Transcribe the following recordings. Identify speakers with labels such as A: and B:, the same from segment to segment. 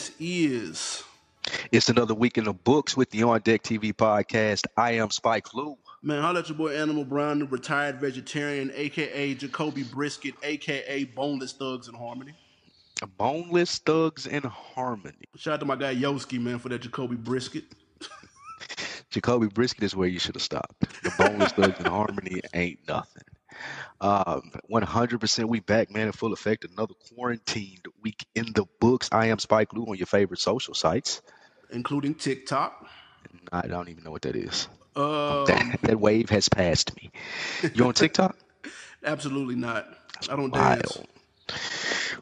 A: business is.
B: It's another week in the books with the On Deck TV podcast. I am Spike Lou.
A: Man, holla at your boy Animal Brown, the retired vegetarian, aka Jacoby Brisket, aka Boneless Thugs in Harmony.
B: Boneless Thugs in Harmony.
A: Shout out to my guy Yoski, man, for that Jacoby Brisket.
B: Jacoby Brisket is where you should have stopped. The Boneless Thugs in Harmony ain't nothing. Um, 100% we back, man, in full effect. Another quarantined week in the books. I am Spike Lou on your favorite social sites.
A: Including TikTok.
B: I don't even know what that is.
A: Um,
B: that, that wave has passed me. You on TikTok?
A: Absolutely not. I don't
B: Wild.
A: dance.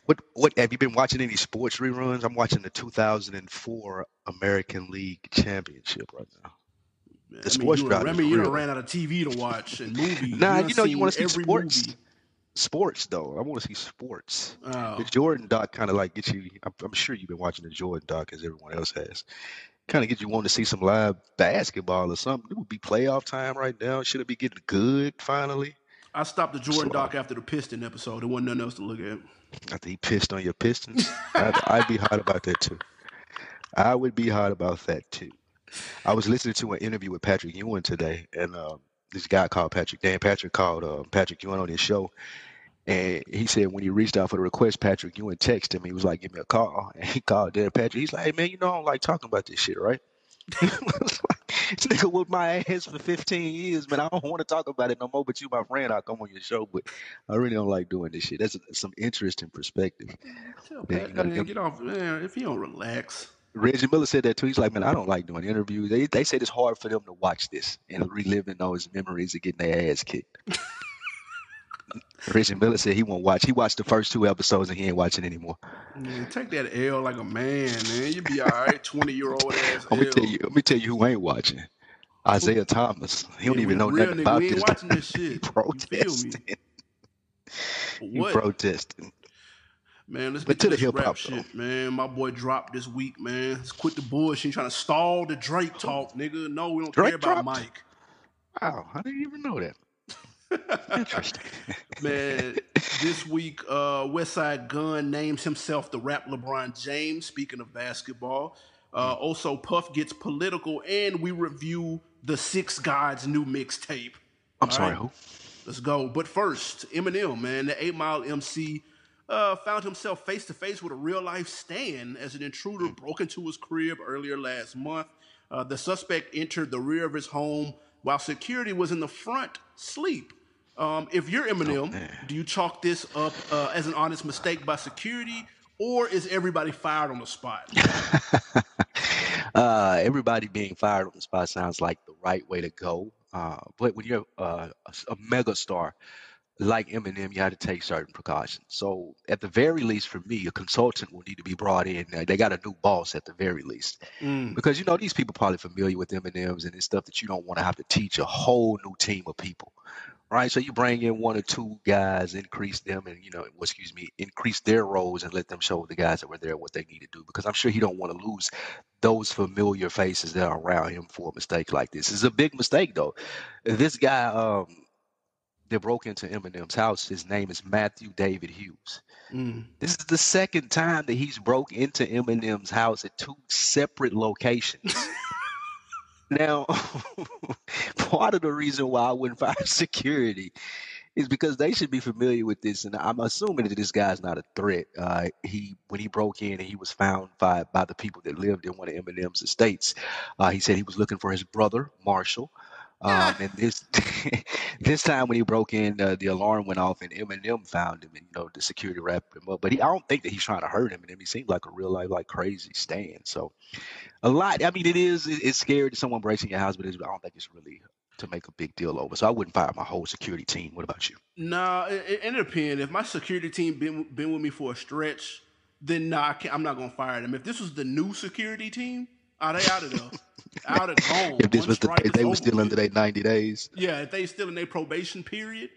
B: What what have you been watching any sports reruns? I'm watching the 2004 American League Championship right now. The
A: I mean,
B: sports
A: you,
B: is
A: you
B: real.
A: ran out of TV to watch and movies.
B: Nah,
A: done
B: you know you want to see sports.
A: movie.
B: Sports though, I want to see sports.
A: Oh.
B: The Jordan doc kind of like gets you. I'm, I'm sure you've been watching the Jordan doc as everyone else has. Kind of get you wanting to see some live basketball or something. It would be playoff time right now. Should it be getting good finally?
A: I stopped the Jordan doc after the Piston episode. There wasn't nothing else to look at.
B: After he pissed on your Pistons, I'd, I'd be hot about that too. I would be hot about that too. I was listening to an interview with Patrick Ewing today, and um, this guy called Patrick. Dan Patrick called uh, Patrick Ewing on his show, and he said when he reached out for the request, Patrick Ewing texted him. He was like, "Give me a call," and he called Dan Patrick. He's like, "Hey man, you know I don't like talking about this shit, right?" He was like, this nigga whooped my ass for 15 years, man. I don't want to talk about it no more. But you, my friend, I'll come on your show. But I really don't like doing this shit. That's some interesting perspective.
A: Tell
B: Yeah,
A: Pat,
B: you
A: man, get off, man. If you don't relax,
B: Reggie Miller said that too. He's like, man, I don't like doing interviews. They they said it's hard for them to watch this and reliving those memories of getting their ass kicked. Reggie Miller said he won't watch. He watched the first two episodes and he ain't watching anymore.
A: man, take that L like a man, man. You be all right. Twenty year old ass.
B: Let me
A: L.
B: tell you. Let me tell you who ain't watching. Isaiah Thomas. He don't
A: Yeah,
B: even know nothing
A: nigga,
B: about this.
A: watching this
B: He
A: shit. Me?
B: protesting. He protesting.
A: Man, let's get to
B: the hip-hop,
A: rap shit, man. My boy dropped this week, man. Let's quit the bullshit. He's trying to stall the Drake talk, nigga. No, we don't
B: Drake
A: care about
B: dropped?
A: Mike.
B: Wow, I didn't even know that. Interesting.
A: Man, this week, uh, Westside Gunn names himself the rap LeBron James. Speaking of basketball, uh, also Puff gets political, and we review the Six Gods new mixtape.
B: I'm
A: All
B: sorry,
A: right.
B: who?
A: Let's go. But first, Eminem, man, the Eight Mile MC, uh, found himself face to face with a real life Stan as an intruder broke into his crib earlier last month. Uh, the suspect entered the rear of his home while security was in the front, sleep. Um, if you're Eminem,
B: man.
A: do you chalk this up uh, as an honest mistake by security, or is everybody fired on the spot?
B: uh, everybody being fired on the spot sounds like the right way to go. Uh, but when you're uh, a, a mega star like Eminem, you have to take certain precautions. So, at the very least, for me, a consultant will need to be brought in. They got a new boss at the very least,
A: Mm.
B: because you know these people probably familiar with Eminem's and it's stuff that you don't want to have to teach a whole new team of people, right? So you bring in one or two guys, increase them, and you know, well, excuse me, increase their roles and let them show the guys that were there what they need to do. Because I'm sure he don't want to lose those familiar faces that are around him for a mistake like this. It's a big mistake though. This guy um that broke into Eminem's house, his name is Matthew David Hughes.
A: Mm.
B: This is the second time that he's broke into Eminem's house at two separate locations. now, part of the reason why I wouldn't fire security is because they should be familiar with this, and I'm assuming that this guy's not a threat. Uh, he, when he broke in, and he was found by by the people that lived in one of Eminem's estates. Uh, he said he was looking for his brother Marshall. Um, and this this time when he broke in, uh, the alarm went off, and Eminem found him, and you know the security wrapped him up. But he, I don't think that he's trying to hurt him, and he seemed like a real life like crazy stand. So a lot. I mean, it is. it- It's scary to someone breaks in your house, but it's, I don't think it's really to make a big deal over. So I wouldn't fire my whole security team. What about you?
A: Nah, it, it, depends. If my security team been been with me for a stretch, then nah, I can't, I'm not gonna fire them. If this was the new security team, are they out of there? Out of gone.
B: If this was the if they were still under their 90 days.
A: Yeah, if they still in their probation period,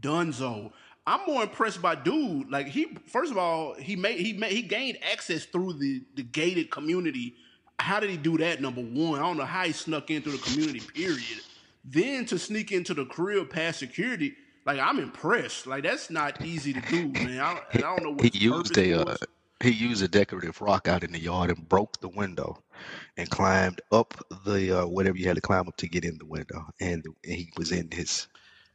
A: Dunzo. I'm more impressed by dude. Like he, first of all, he made he made he gained access through the the gated community. How did he do that? Number one, I don't know how he snuck in through the community. Period. Then to sneak into the crib past security, like I'm impressed. Like that's not easy to do, man. I, and I don't know what
B: He used a uh. He used a decorative rock out in the yard and broke the window and climbed up the uh, whatever you had to climb up to get in the window. And he was in his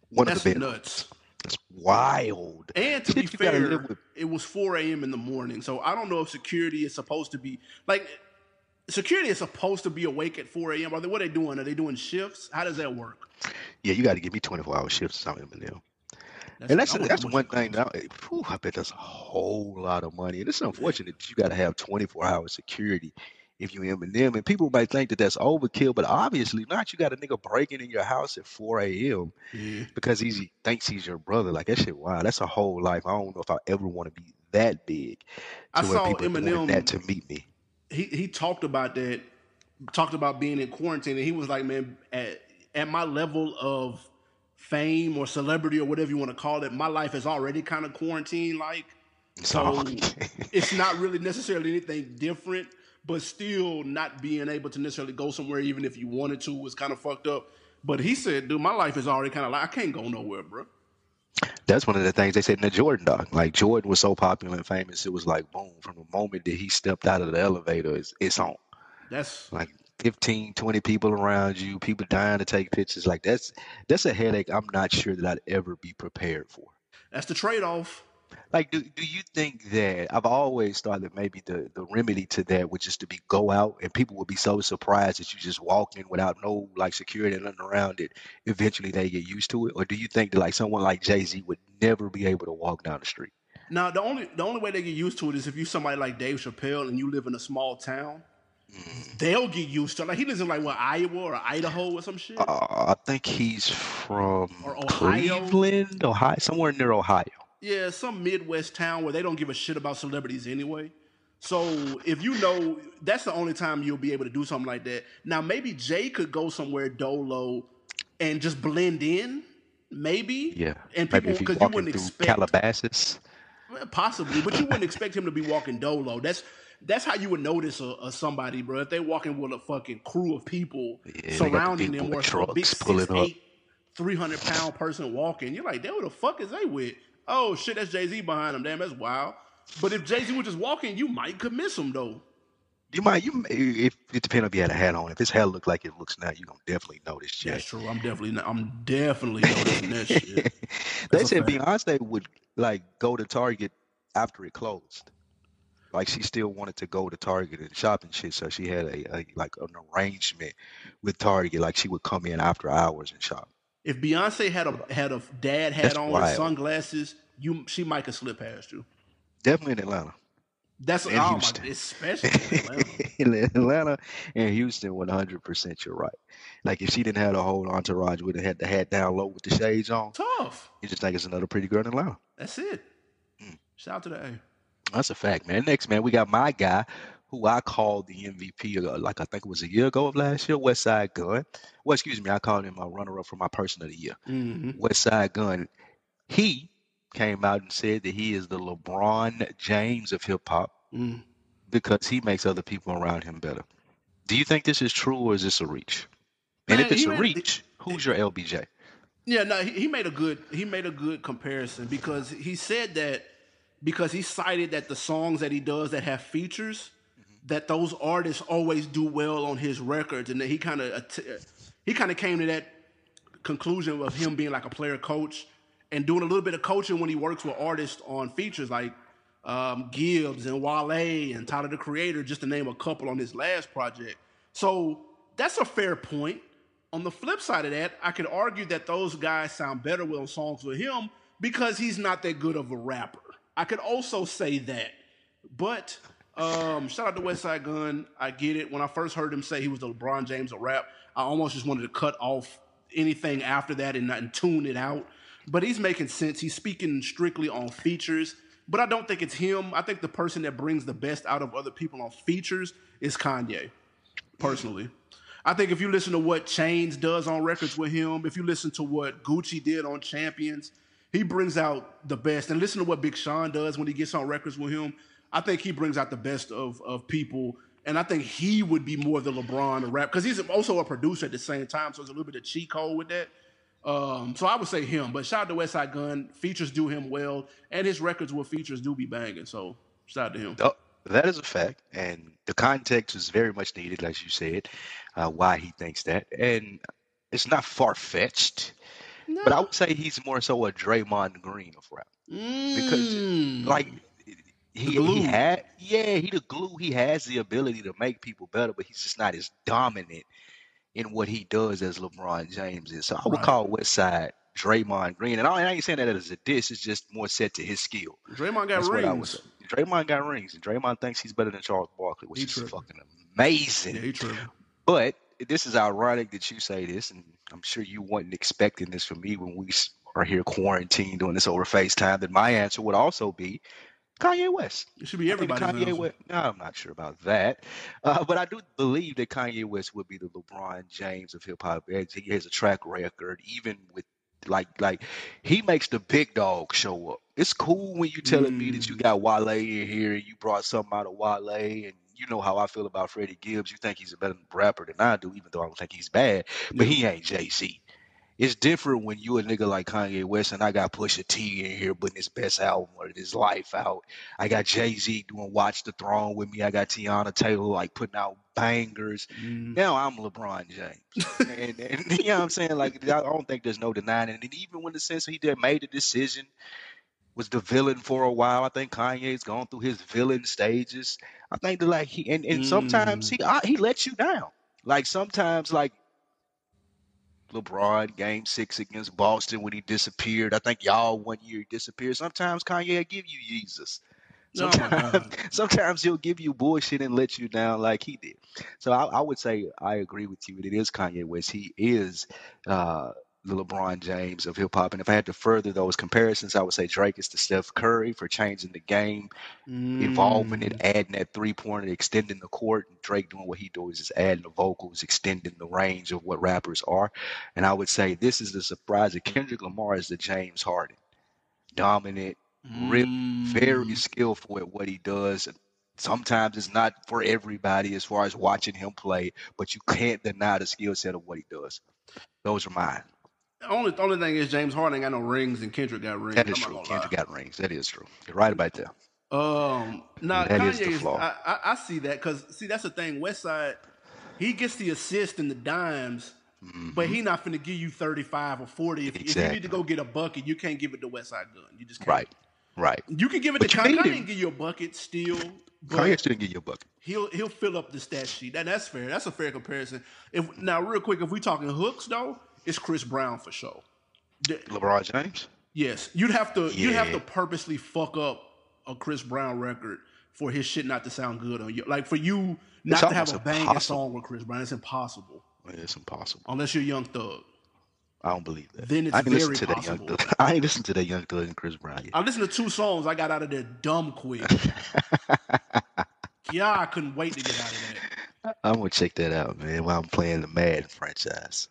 B: one
A: That's
B: of the bedrooms.
A: nuts.
B: That's wild.
A: And to be
B: Shit you gotta
A: fair,
B: with.
A: it was 4 a.m. in the morning. So I don't know if security is supposed to be like security is supposed to be awake at 4 a.m. Are they what are they doing? Are they doing shifts? How does that work?
B: Yeah, you got to give me 24 hour shifts or something, Eminem. And that's that's one thing. That, I, whew, I bet that's a whole lot of money. And it's unfortunate that you got to have 24 hour security if you Eminem. And people might think that that's overkill, but obviously not. You got a nigga breaking in your house at 4 a.m.
A: Yeah.
B: because he thinks he's your brother. Like that shit. Wow, that's a whole life. I don't know if I ever want to be that big
A: I saw
B: people are doing
A: Eminem
B: that to meet me.
A: he he talked about that, talked about being in quarantine, and he was like, "Man, at at my level of fame or celebrity or whatever you want to call it, my life is already kind of quarantine like.
B: So
A: it's not really necessarily anything different, but still not being able to necessarily go somewhere, even if you wanted to, was kind of fucked up. But he said, "Dude, my life is already kind of like I can't go nowhere, bro."
B: That's one of the things they said in the Jordan doc. Like Jordan was so popular and famous, it was like boom, from the moment that he stepped out of the elevator, it's, it's on.
A: That's
B: Like 15, 20 people around you, people dying to take pictures. Like that's that's a headache I'm not sure that I'd ever be prepared for.
A: that's the trade off.
B: Like, do, do you think that I've always thought that maybe the, the remedy to that would just to be go out and people would be so surprised that you just walk in without no like security and nothing around it. Eventually they get used to it, or do you think that like someone like Jay Z would never be able to walk down the street?
A: Now the only the only way they get used to it is if you somebody like Dave Chappelle and you live in a small town. They'll get used to it. Like he lives in like what Iowa or Idaho or some shit.
B: Uh, I think he's from
A: Or Ohio?
B: Cleveland, Ohio, somewhere near Ohio.
A: Yeah, some Midwest town where they don't give a shit about celebrities anyway. So if you know, that's the only time you'll be able to do something like that. Now maybe Jay could go somewhere dolo and just blend in, maybe.
B: Yeah,
A: And people because you wouldn't expect
B: Calabasas.
A: Possibly, but you wouldn't expect him to be walking dolo. That's that's how you would notice a, a somebody, bro. If they walking with a fucking crew of people
B: Yeah, they got the
A: surrounding them, or some big
B: trucks
A: six,
B: pulling up.
A: eight, three hundred pound person walking, you're like, damn, what the fuck is they with? Oh shit, that's Jay Z behind them. Damn, that's wild. But if Jay Z was just walking, you might could miss him though.
B: You might, you may- if it depends if he had a hat on. If his hair looked like it looks now, you gonna definitely notice Jay.
A: That's true. I'm definitely, not, I'm definitely noticing that shit.
B: they
A: That's a
B: said. Beyonce would like go to Target after it closed. Like she still wanted to go to Target and shop and shit, so she had a, a like an arrangement with Target. Like she would come in after hours and shop.
A: If Beyonce had a had a dad hat
B: That's
A: on with sunglasses, you she might could slip past you.
B: Definitely in Atlanta.
A: That's
B: And
A: oh
B: Houston.
A: my, especially in Atlanta.
B: Atlanta and Houston, one hundred percent. You're right. Like if she didn't have the whole entourage, would have had the hat down low with the shades on.
A: Tough.
B: You just think it's another pretty girl in Atlanta.
A: That's it.
B: Mm.
A: Shout out to the A.
B: That's a fact, man. Next, man, we got my guy, who I called the MVP, uh, like I think it was a year ago of last year, Westside Gunn. Well, excuse me, I called him my runner-up for my person of the year,
A: Mm-hmm.
B: Westside Gunn. He came out and said that he is the LeBron James of hip hop
A: Mm.
B: because he makes other people around him better. Do you think this is true or is this a reach? And
A: Man,
B: if it's a
A: made-
B: reach, who's your LBJ?
A: Yeah, no, he, he made a good he made a good comparison because he said that because he cited that the songs that he does that have features that those artists always do well on his records and that he kind of he kind of came to that conclusion of him being like a player coach and doing a little bit of coaching when he works with artists on features like um, Gibbs and Wale and Tyler the Creator, just to name a couple on his last project. So that's a fair point. On the flip side of that, I could argue that those guys sound better with songs with him because he's not that good of a rapper. I could also say that. But um, shout out to Westside Gunn. I get it. When I first heard him say he was the LeBron James of rap, I almost just wanted to cut off anything after that and, and tune it out. But he's making sense. He's speaking strictly on features. But I don't think it's him. I think the person that brings the best out of other people on features is Kanye, personally. I think if you listen to what Chainz does on records with him, if you listen to what Gucci did on Champions, he brings out the best. And listen to what Big Sean does when he gets on records with him. I think he brings out the best of, of people. And I think he would be more the LeBron rap because he's also a producer at the same time. So there's a little bit of cheat code with that. Um, so I would say him. But shout out to Westside Gunn. Features do him well. And his records with features do be banging. So Shout out to him.
B: Oh, that is a fact, and the context is very much needed, as you said, uh, why he thinks that, and it's not far fetched. But I would say he's more so a Draymond Green of rap because,
A: Mm.
B: like, he he had yeah he the glue. He has the ability to make people better, but he's just not as dominant in what he does as LeBron James is. So I would
A: Right.
B: call Westside Draymond Green, and I, ain't saying that as a diss. It's just more set to his skill.
A: Draymond got
B: That's what I would
A: rings.
B: Draymond got rings, and Draymond thinks he's better than Charles Barkley, which
A: He
B: is
A: tripping.
B: fucking amazing.
A: Yeah, he tripping.
B: But this is ironic that you say this, and I'm sure you weren't expecting this from me when we are here quarantined doing this over FaceTime. That my answer would also be Kanye West.
A: It should be
B: I think that
A: everybody's
B: Kanye. West. No, I'm not sure about that, uh, but I do believe that Kanye West would be the LeBron James of hip hop. He has a track record, even with like like he makes the big dog show up. It's cool when you telling me that you
A: Mm.
B: got Wale in here and you brought something out of Wale, and you know how I feel about Freddie Gibbs. You think he's a better rapper than I do, even though I don't think he's bad. But he ain't Jay Z. It's different when you a nigga like Kanye West and I got Pusha T in here putting his best album of his life out. I got Jay Z doing Watch the Throne with me. I got Teyana Taylor like putting out bangers.
A: Mm.
B: Now I'm LeBron James. and, and you know what I'm saying? Like I don't think there's no denying it. And even when the sense he did made the decision, was the villain for a while. I think Kanye's gone through his villain stages. I think that like he and, and sometimes
A: Mm.
B: he I, he lets you down. Like sometimes like LeBron game six against Boston when he disappeared. I think y'all one year he disappeared. Sometimes Kanye will give you Jesus. Sometimes,
A: God.
B: sometimes he'll give you bullshit and let you down like he did. So I, I would say I agree with you. It is Kanye West. He is uh, the LeBron James of hip hop. And if I had to further those comparisons, I would say Drake is the Steph Curry for changing the game, evolving it,
A: Mm.
B: adding that three pointer, extending the court. And Drake doing what he does is adding the vocals, extending the range of what rappers are. And I would say this is the surprise that Kendrick Lamar is the James Harden, dominant, real, very
A: Mm.
B: skillful at what he does. Sometimes it's not for everybody as far as watching him play, but you can't deny the skill set of what he does. Those are mine.
A: Only only thing is James Harden got no rings and Kendrick got rings.
B: That is true. Kendrick
A: lie.
B: got rings. That is true. You're right about that.
A: Um, now
B: That is
A: Kanye
B: the
A: is.
B: flaw.
A: I, I, I see that because see that's the thing. Westside, he gets the assist and the dimes, but
B: hmm
A: he not finna give you thirty five or forty. If, if you need to go get a bucket, you can't give it to Westside Gunn. You just can't.
B: Right. Right.
A: You can give it
B: But
A: to Kanye. Kanye
B: him.
A: give you a bucket still, but
B: Kanye still get you a bucket.
A: he'll he'll fill up the stat sheet. That that's fair. That's a fair comparison. If now real quick, if we talking hooks though, it's Chris Brown for sure.
B: LeBron James.
A: Yes, you'd have to you'd have to purposely fuck up a Chris Brown record for his shit not to sound good on you. Like for you
B: It's
A: not to have a banging
B: impossible.
A: song with Chris Brown, it's impossible
B: It's impossible.
A: unless you're Young Thug.
B: I don't believe that.
A: Then it's
B: I
A: very
B: to that young
A: possible.
B: thug. I ain't listened to that young thug and Chris Brown yet.
A: I listened to two songs. I got out of there dumb quick. yeah, I couldn't wait to get out of there.
B: I'm gonna check that out, man. While I'm playing the Mad franchise.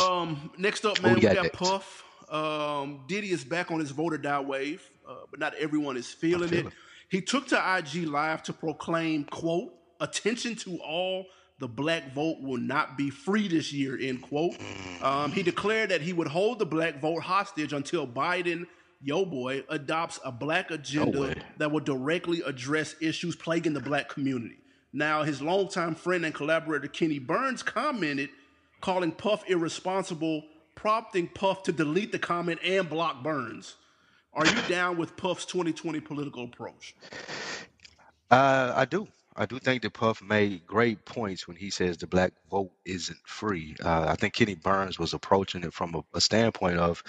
A: Um, next up, man,
B: we
A: we
B: got
A: got? Puff. Um, Diddy is back on his vote or die wave, uh, but not everyone is feeling
B: feel
A: it. He took to IG Live to proclaim, quote, attention to all, the black vote will not be free this year, end quote. Um, he declared that he would hold the black vote hostage until Biden, yo boy, adopts a black agenda
B: way.
A: that will directly address issues plaguing the black community. Now, his longtime friend and collaborator Kenny Burns commented, calling Puff irresponsible, prompting Puff to delete the comment and block Burns. Are you down with Puff's 2020 political approach?
B: Uh, I do. I do think that Puff made great points when he says the black vote isn't free. Uh, I think Kenny Burns was approaching it from a, a standpoint of,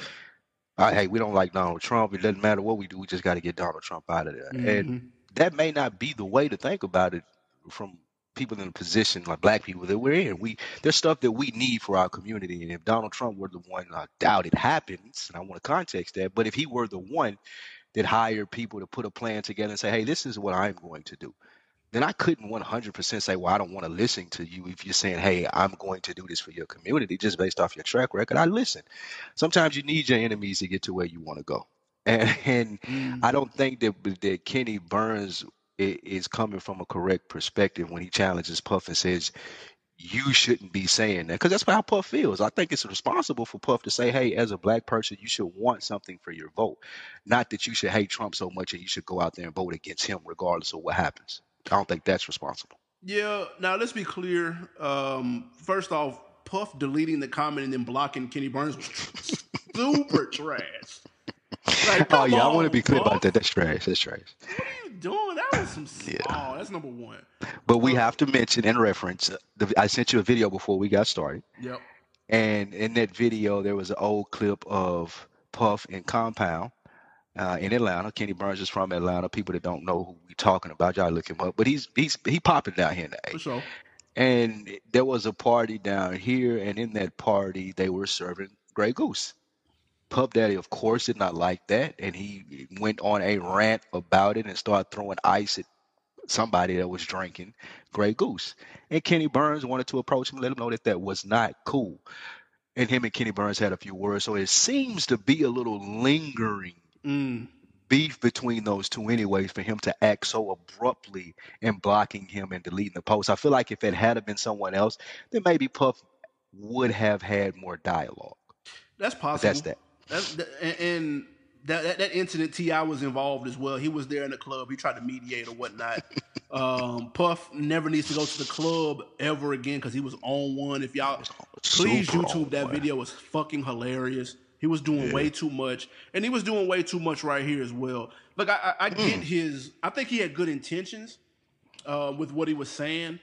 B: uh, hey, we don't like Donald Trump. It doesn't matter what we do. We just got to get Donald Trump out of there. And
A: Mhm.
B: that may not be the way to think about it from people in a position like black people that we're in. We there's stuff that we need for our community, and if Donald Trump were the one, I doubt it happens, and I want to context that. But if he were the one that hired people to put a plan together and say, "Hey, this is what I'm going to do," then I couldn't 100% say, "Well, I don't want to listen to you if you're saying, "Hey, I'm going to do this for your community," just based off your track record. I listen. Sometimes you need your enemies to get to where you want to go, and, and
A: Mm.
B: I don't think that that Kenny Burns is coming from a correct perspective when he challenges Puff and says, you shouldn't be saying that because that's how Puff feels. I think it's responsible for Puff to say, hey, as a black person, you should want something for your vote. Not that you should hate Trump so much and you should go out there and vote against him regardless of what happens. I don't think that's responsible.
A: Yeah. Now let's be clear. Um, first off, Puff deleting the comment and then blocking Kenny Burns was super trash.
B: Like, oh yeah, I want to be clear about that. That's trash. That's trash.
A: What are you doing? That was some. yeah. Oh, that's number one.
B: But we have to mention and reference. Uh, the, I sent you a video before we got started.
A: Yep.
B: And in that video, there was an old clip of Puff and Compound uh, in Atlanta. Kenny Burns is from Atlanta. People that don't know who we talking about, y'all look him up. But he's he's he popping down here now.
A: For sure.
B: And there was a party down here, and in that party, they were serving Grey Goose. Puff Daddy, of course, did not like that, and he went on a rant about it and started throwing ice at somebody that was drinking Grey Goose. And Kenny Burns wanted to approach him, let him know that that was not cool. And him and Kenny Burns had a few words, so it seems to be a little lingering
A: mm.
B: beef between those two, anyways, for him to act so abruptly and blocking him and deleting the post. I feel like if it had been someone else, then maybe Puff would have had more dialogue.
A: That's possible. But
B: that's that.
A: That's and that, that, that incident T.I. was involved as well. He was there in the club. He tried to mediate or whatnot. um, Puff never needs to go to the club ever again because he was on one. If y'all please YouTube that video was fucking hilarious. He was doing yeah. way too much, and he was doing way too much right here as well. Look, I, I, I mm. get his. I think he had good intentions uh, with what he was saying,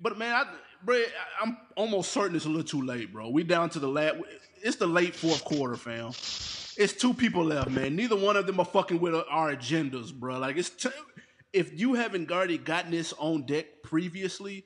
A: but man, I, bro, I'm almost certain it's a little too late, bro. We down to the last. It's the late fourth quarter, fam. It's two people left, man. Neither one of them are fucking with our agendas, bro. Like it's t- if you haven't already gotten this on deck previously,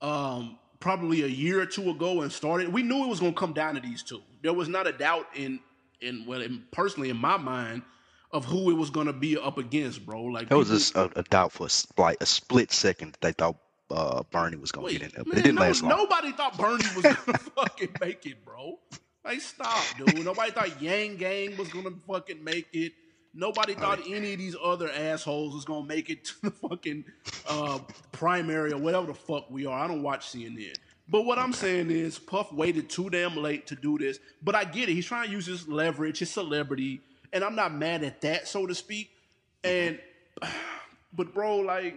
A: um, probably a year or two ago and started, we knew it was gonna come down to these two. There was not a doubt in in well, in, personally in my mind of who it was gonna be up against, bro. Like
B: there was a, a, doubt for like a split second. They thought uh, Bernie was gonna Wait, get in there, but man, it didn't no, last long.
A: Nobody thought Bernie was gonna fucking make it, bro. Like, stop, dude. Nobody thought Yang Gang was gonna fucking make it. Nobody thought any of these other assholes was gonna make it to the fucking uh, primary or whatever the fuck we are. I don't watch CNN. But what I'm saying is, Puff waited too damn late to do this. But I get it. He's trying to use his leverage, his celebrity, and I'm not mad at that, so to speak. And, but bro, like,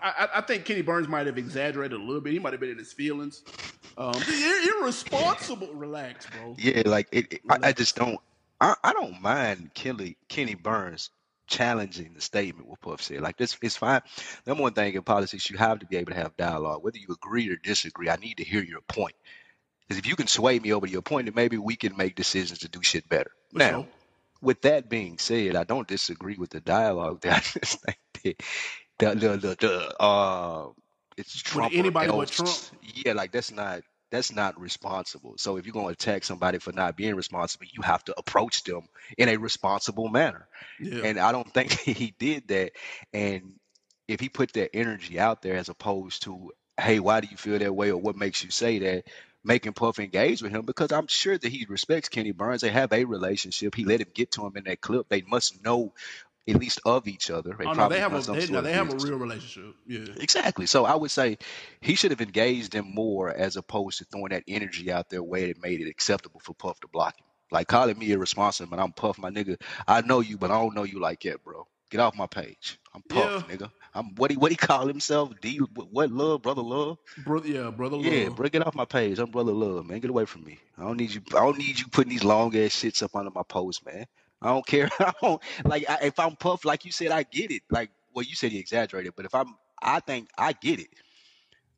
A: I, I think Kenny Burns might have exaggerated a little bit. He might have been in his feelings. Um, irresponsible. Relax, bro.
B: Yeah, like it, it, I, I, just don't. I, I don't mind Kelly Kenny Burns challenging the statement what Puff said. Like this, it's fine. Number one thing in politics, you have to be able to have dialogue, whether you agree or disagree. I need to hear your point. Because if you can sway me over to your point, then maybe we can make decisions to do shit better. For now, sure. with that being said, I don't disagree with the dialogue. That I just think that the the the, the uh, it's Trump.
A: anybody but Trump.
B: Yeah, like that's not that's not responsible. So if you're going to attack somebody for not being responsible, you have to approach them in a responsible manner. Yeah. And I don't think he did that. And if he put that energy out there as opposed to, hey, why do you feel that way or what makes you say that? Making Puff engage with him because I'm sure that he respects Kenny Burns. They have a relationship. He let him get to him in that clip. They must know at least of each other.
A: They, oh, no, they have a they, no, they have a real relationship. Yeah,
B: exactly. So I would say he should have engaged them more as opposed to throwing that energy out there way that made it acceptable for Puff to block him. Like calling me irresponsible, but I'm Puff, my nigga. I know you, but I don't know you like that, bro. Get off my page. I'm Puff, yeah. nigga. I'm what he what he call himself? D what love, brother love?
A: Brother, yeah, brother love.
B: Yeah, bro, get off my page. I'm brother love, man. Get away from me. I don't need you. I don't need you putting these long ass shits up under my post, man. I don't care. I don't like I, if I'm puffed, like you said, I get it. Like well, you said he exaggerated, but if I'm, I think I get it.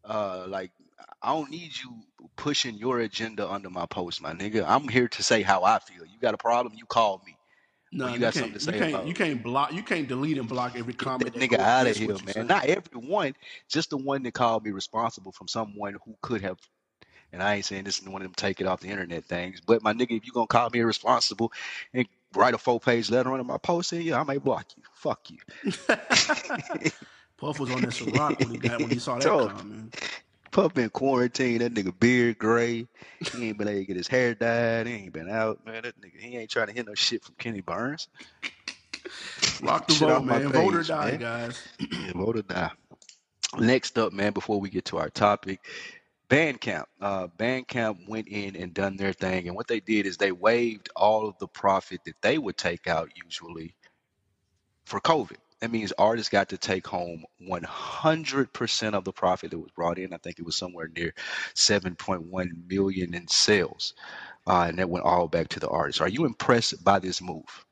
B: Uh, like I don't need you pushing your agenda under my post, my nigga. I'm here to say how I feel. You got a problem? You call me.
A: No, you, you got something to say you can't, about. You can't block. You can't delete and block every comment.
B: That nigga out of here, man. Not everyone, just the one that called me responsible from someone who could have and I ain't saying this is one of them take it off the internet things, but my nigga, if you gonna call me irresponsible and write a four page letter under my post, saying, yeah, I may block you. Fuck you.
A: Puff was on this rock when he got when he saw that comment.
B: Puff been quarantined. That nigga beard gray. He ain't been able to get his hair dyed. He ain't been out, man. That nigga, he ain't trying to hit no shit from Kenny Burns.
A: Rock the vote, man. Page, vote or die, man. guys.
B: yeah, vote or die. Next up, man, before we get to our topic, Bandcamp. Uh, Bandcamp went in and done their thing, and what they did is they waived all of the profit that they would take out usually for COVID. That means artists got to take home 100% of the profit that was brought in. I think it was somewhere near 7.1 million in sales, uh, and that went all back to the artists. Are you impressed by this move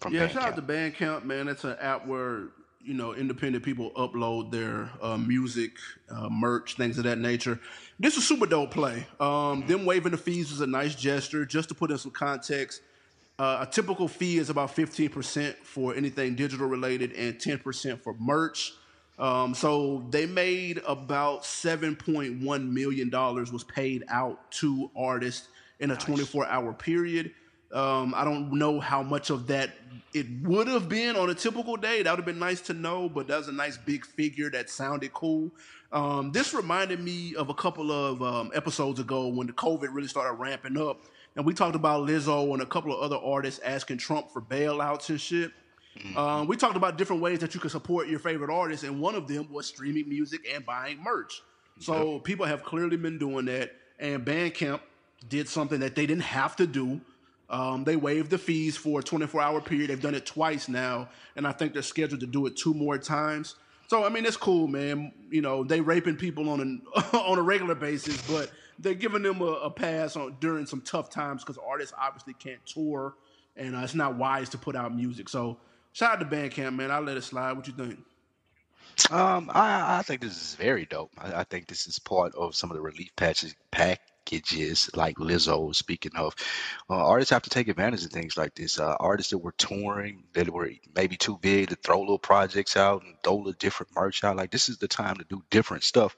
B: from
A: Yeah, shout out
B: Bandcamp?
A: to Bandcamp, man. It's an app where you know independent people upload their uh, music, uh, merch, things of that nature. This is super dope play. Um, them waiving the fees is a nice gesture. Just to put in some context, uh, a typical fee is about fifteen percent for anything digital related and ten percent for merch. Um, so they made about seven point one million dollars was paid out to artists in a twenty
B: Nice.
A: four hour period. Um, I don't know how much of that it would have been on a typical day. That would have been nice to know, but that was a nice big figure that sounded cool. Um, this reminded me of a couple of um, episodes ago when the COVID really started ramping up, and we talked about Lizzo and a couple of other artists asking Trump for bailouts and shit. Um, we talked about different ways that you can support your favorite artists, and one of them was streaming music and buying merch. So people have clearly been doing that, and Bandcamp did something that they didn't have to do. Um, they waived the fees for a 24 hour period. They've done it twice now, and I think they're scheduled to do it two more times. So I mean, it's cool, man. You know, they raping people on an on a regular basis, but they're giving them a, a pass on during some tough times because artists obviously can't tour, and uh, it's not wise to put out music. So shout out to Bandcamp, man. I'll let it slide. What you think?
B: Um, I, I think this is very dope. I, I think this is part of some of the relief patches packages, like Lizzo. was Speaking of, uh, artists have to take advantage of things like this. Uh, artists that were touring, that were maybe too big to throw little projects out and throw little different merch out. Like this is the time to do different stuff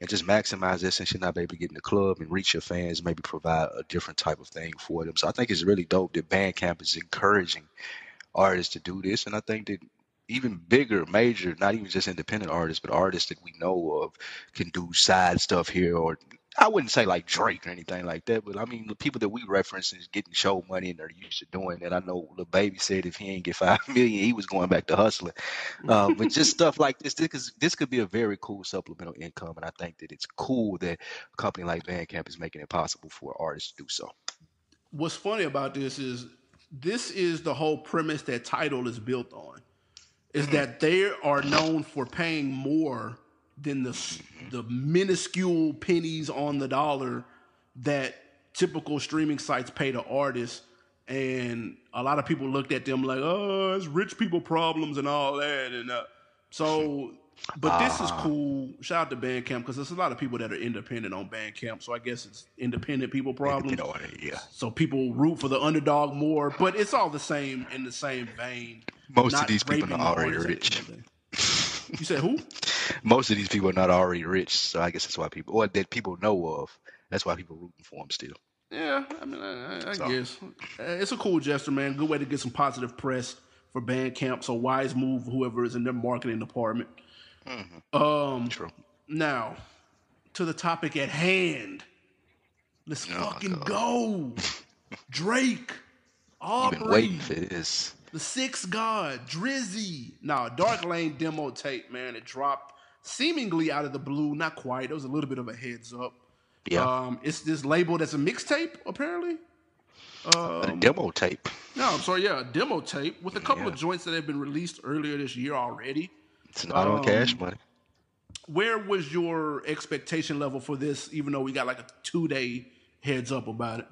B: and just maximize this and should not able to get in the club and reach your fans, maybe provide a different type of thing for them. So I think it's really dope that Bandcamp is encouraging artists to do this, and I think that even bigger, major, not even just independent artists, but artists that we know of can do side stuff here. Or I wouldn't say like Drake or anything like that, but I mean the people that we reference is getting show money and they're used to doing that. I know DaBaby said if he ain't get five million, he was going back to hustling. Uh, but just stuff like this, this is, this could be a very cool supplemental income, and I think that it's cool that a company like Bandcamp is making it possible for artists to do so.
A: What's funny about this is this is the whole premise that Tidal is built on. Is that they are known for paying more than the the minuscule pennies on the dollar that typical streaming sites pay to artists. And a lot of people looked at them like, oh, it's rich people problems and all that. And uh, so, but this is
B: Uh-huh.
A: cool. Shout out to Bandcamp because there's a lot of people that are independent on Bandcamp. So I guess it's independent people problems.
B: Independent yeah.
A: So people root for the underdog more, but it's all the same in the same vein.
B: Most of these people are already
A: artist at the
B: rich.
A: end of the day. You said who?
B: Most of these people are not already rich, so I guess that's why people, or that people know of. That's why people rooting for them still.
A: Yeah, I mean, I, I-
B: So.
A: guess Uh, it's a cool gesture, man. Good way to get some positive press for Bandcamp. So wise move, whoever is in their marketing department.
B: Mm-hmm.
A: Um,
B: True.
A: now to the topic at hand. Let's
B: Oh,
A: fucking go, Drake,
B: You've been
A: Aubrey.
B: waiting for this.
A: The Six God, Drizzy. Nah, Dark Lane demo tape, man. It dropped seemingly out of the blue. Not quite. It was a little bit of a heads up.
B: Yeah,
A: Um, it's this labeled as a mixtape, apparently.
B: a
A: Um,
B: demo tape.
A: no, I'm sorry, yeah, a demo tape with a couple
B: Yeah.
A: of joints that have been released earlier this year already.
B: It's not on Cash
A: um,
B: Money.
A: Where was your expectation level for this, even though we got like a two day heads up about it?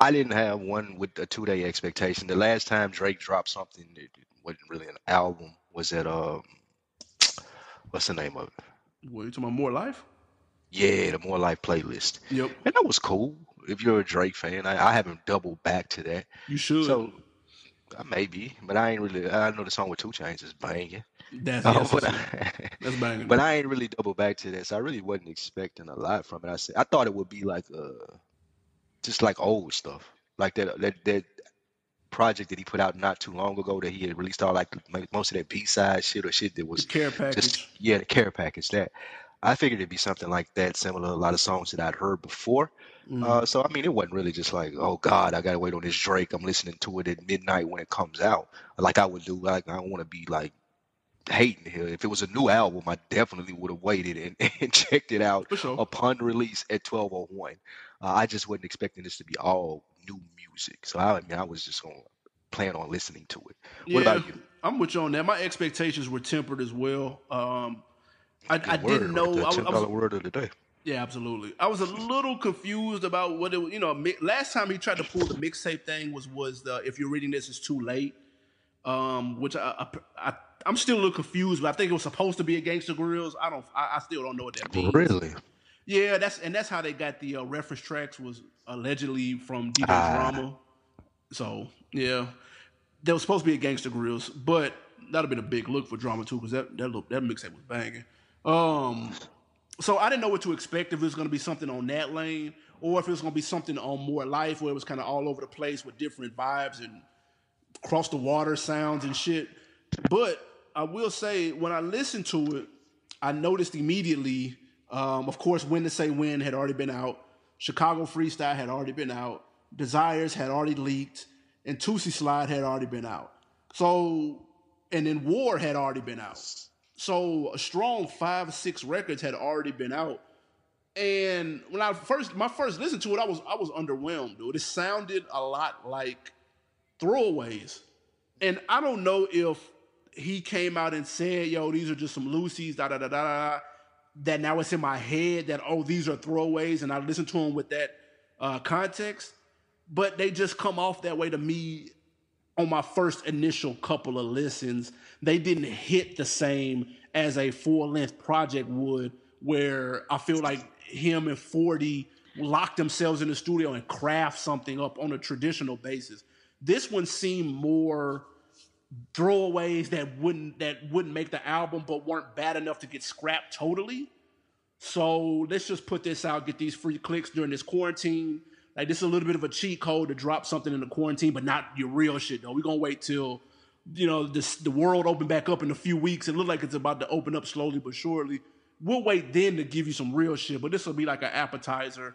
B: I didn't have one with a two day expectation. The last time Drake dropped something that wasn't really an album was at um, what's the name of it?
A: What, you talking about more life?
B: Yeah, the More Life playlist,
A: Yep,
B: and that was cool. If you're a Drake fan, I, I haven't doubled back to that.
A: you should.
B: So uh, maybe, but I ain't really. I know the song with 2 Chainz is banging.
A: that's,
B: Uh,
A: yes,
B: but, I,
A: that's banging.
B: but I ain't really double back to that, so I really wasn't expecting a lot from it. I said I thought it would be like uh just like old stuff, like that that that project that he put out not too long ago that he had released all like most of that B side shit or shit that
A: the
B: was
A: care
B: just yeah the care package that I figured it'd be something like that, similar to a lot of songs that I'd heard before.
A: Mhm.
B: Uh, so I mean, it wasn't really just like, oh God, I gotta wait on this Drake. I'm listening to it at midnight when it comes out, like I would do. Like I don't want to be like hating here. If it was a new album, I definitely would have waited and, and checked it out
A: sure.
B: upon release at 1201. Uh, I just wasn't expecting this to be all new music. So I, I mean, I was just going to plan on listening to it. What
A: Yeah,
B: about you?
A: I'm with you on that. My expectations were tempered as well. Um, I, I didn't know.
B: right there.
A: I, was-
B: word of the day.
A: yeah, absolutely. I was a little confused about what it. Was, you know, last time he tried to pull the mixtape thing was was the if you're reading this, it's too late. Um, which I, I, I I'm still a little confused, but I think it was supposed to be a Gangsta Grillz. I don't. I, I still don't know what that means.
B: Really?
A: Yeah, that's and that's how they got the uh, reference tracks was allegedly from DJ
B: Ah.
A: Drama. So yeah, there was supposed to be a Gangsta Grillz, but that'd have been a big look for Drama too because that that look, that mixtape was banging. Um, so I didn't know what to expect if it was going to be something on that lane or if it was going to be something on more life where it was kind of all over the place with different vibes and cross the water sounds and shit. But I will say when I listened to it, I noticed immediately. Um, of course, When to Say When had already been out. Chicago Freestyle had already been out. Desires had already leaked, and Tootsie Slide had already been out. So, and then War had already been out. So a strong five, six records had already been out. And when I first my first listen to it, I was I was underwhelmed, dude. It sounded a lot like throwaways. And I don't know if he came out and said, yo, these are just some loosies, da da da da da. That now it's in my head that, oh, these are throwaways, and I listen to them with that uh, context. But they just come off that way to me on my first initial couple of listens. They didn't hit the same as a full length project would, where I feel like him and 40 lock themselves in the studio and craft something up on a traditional basis. This one seemed more throwaways that wouldn't that wouldn't make the album but weren't bad enough to get scrapped totally. So let's just put this out, get these free clicks during this quarantine. Like this is a little bit of a cheat code to drop something in the quarantine, but not your real shit though. We're gonna wait till you know this the world open back up in a few weeks. It looked like it's about to open up slowly but surely. We'll wait then to give you some real shit, but this will be like an appetizer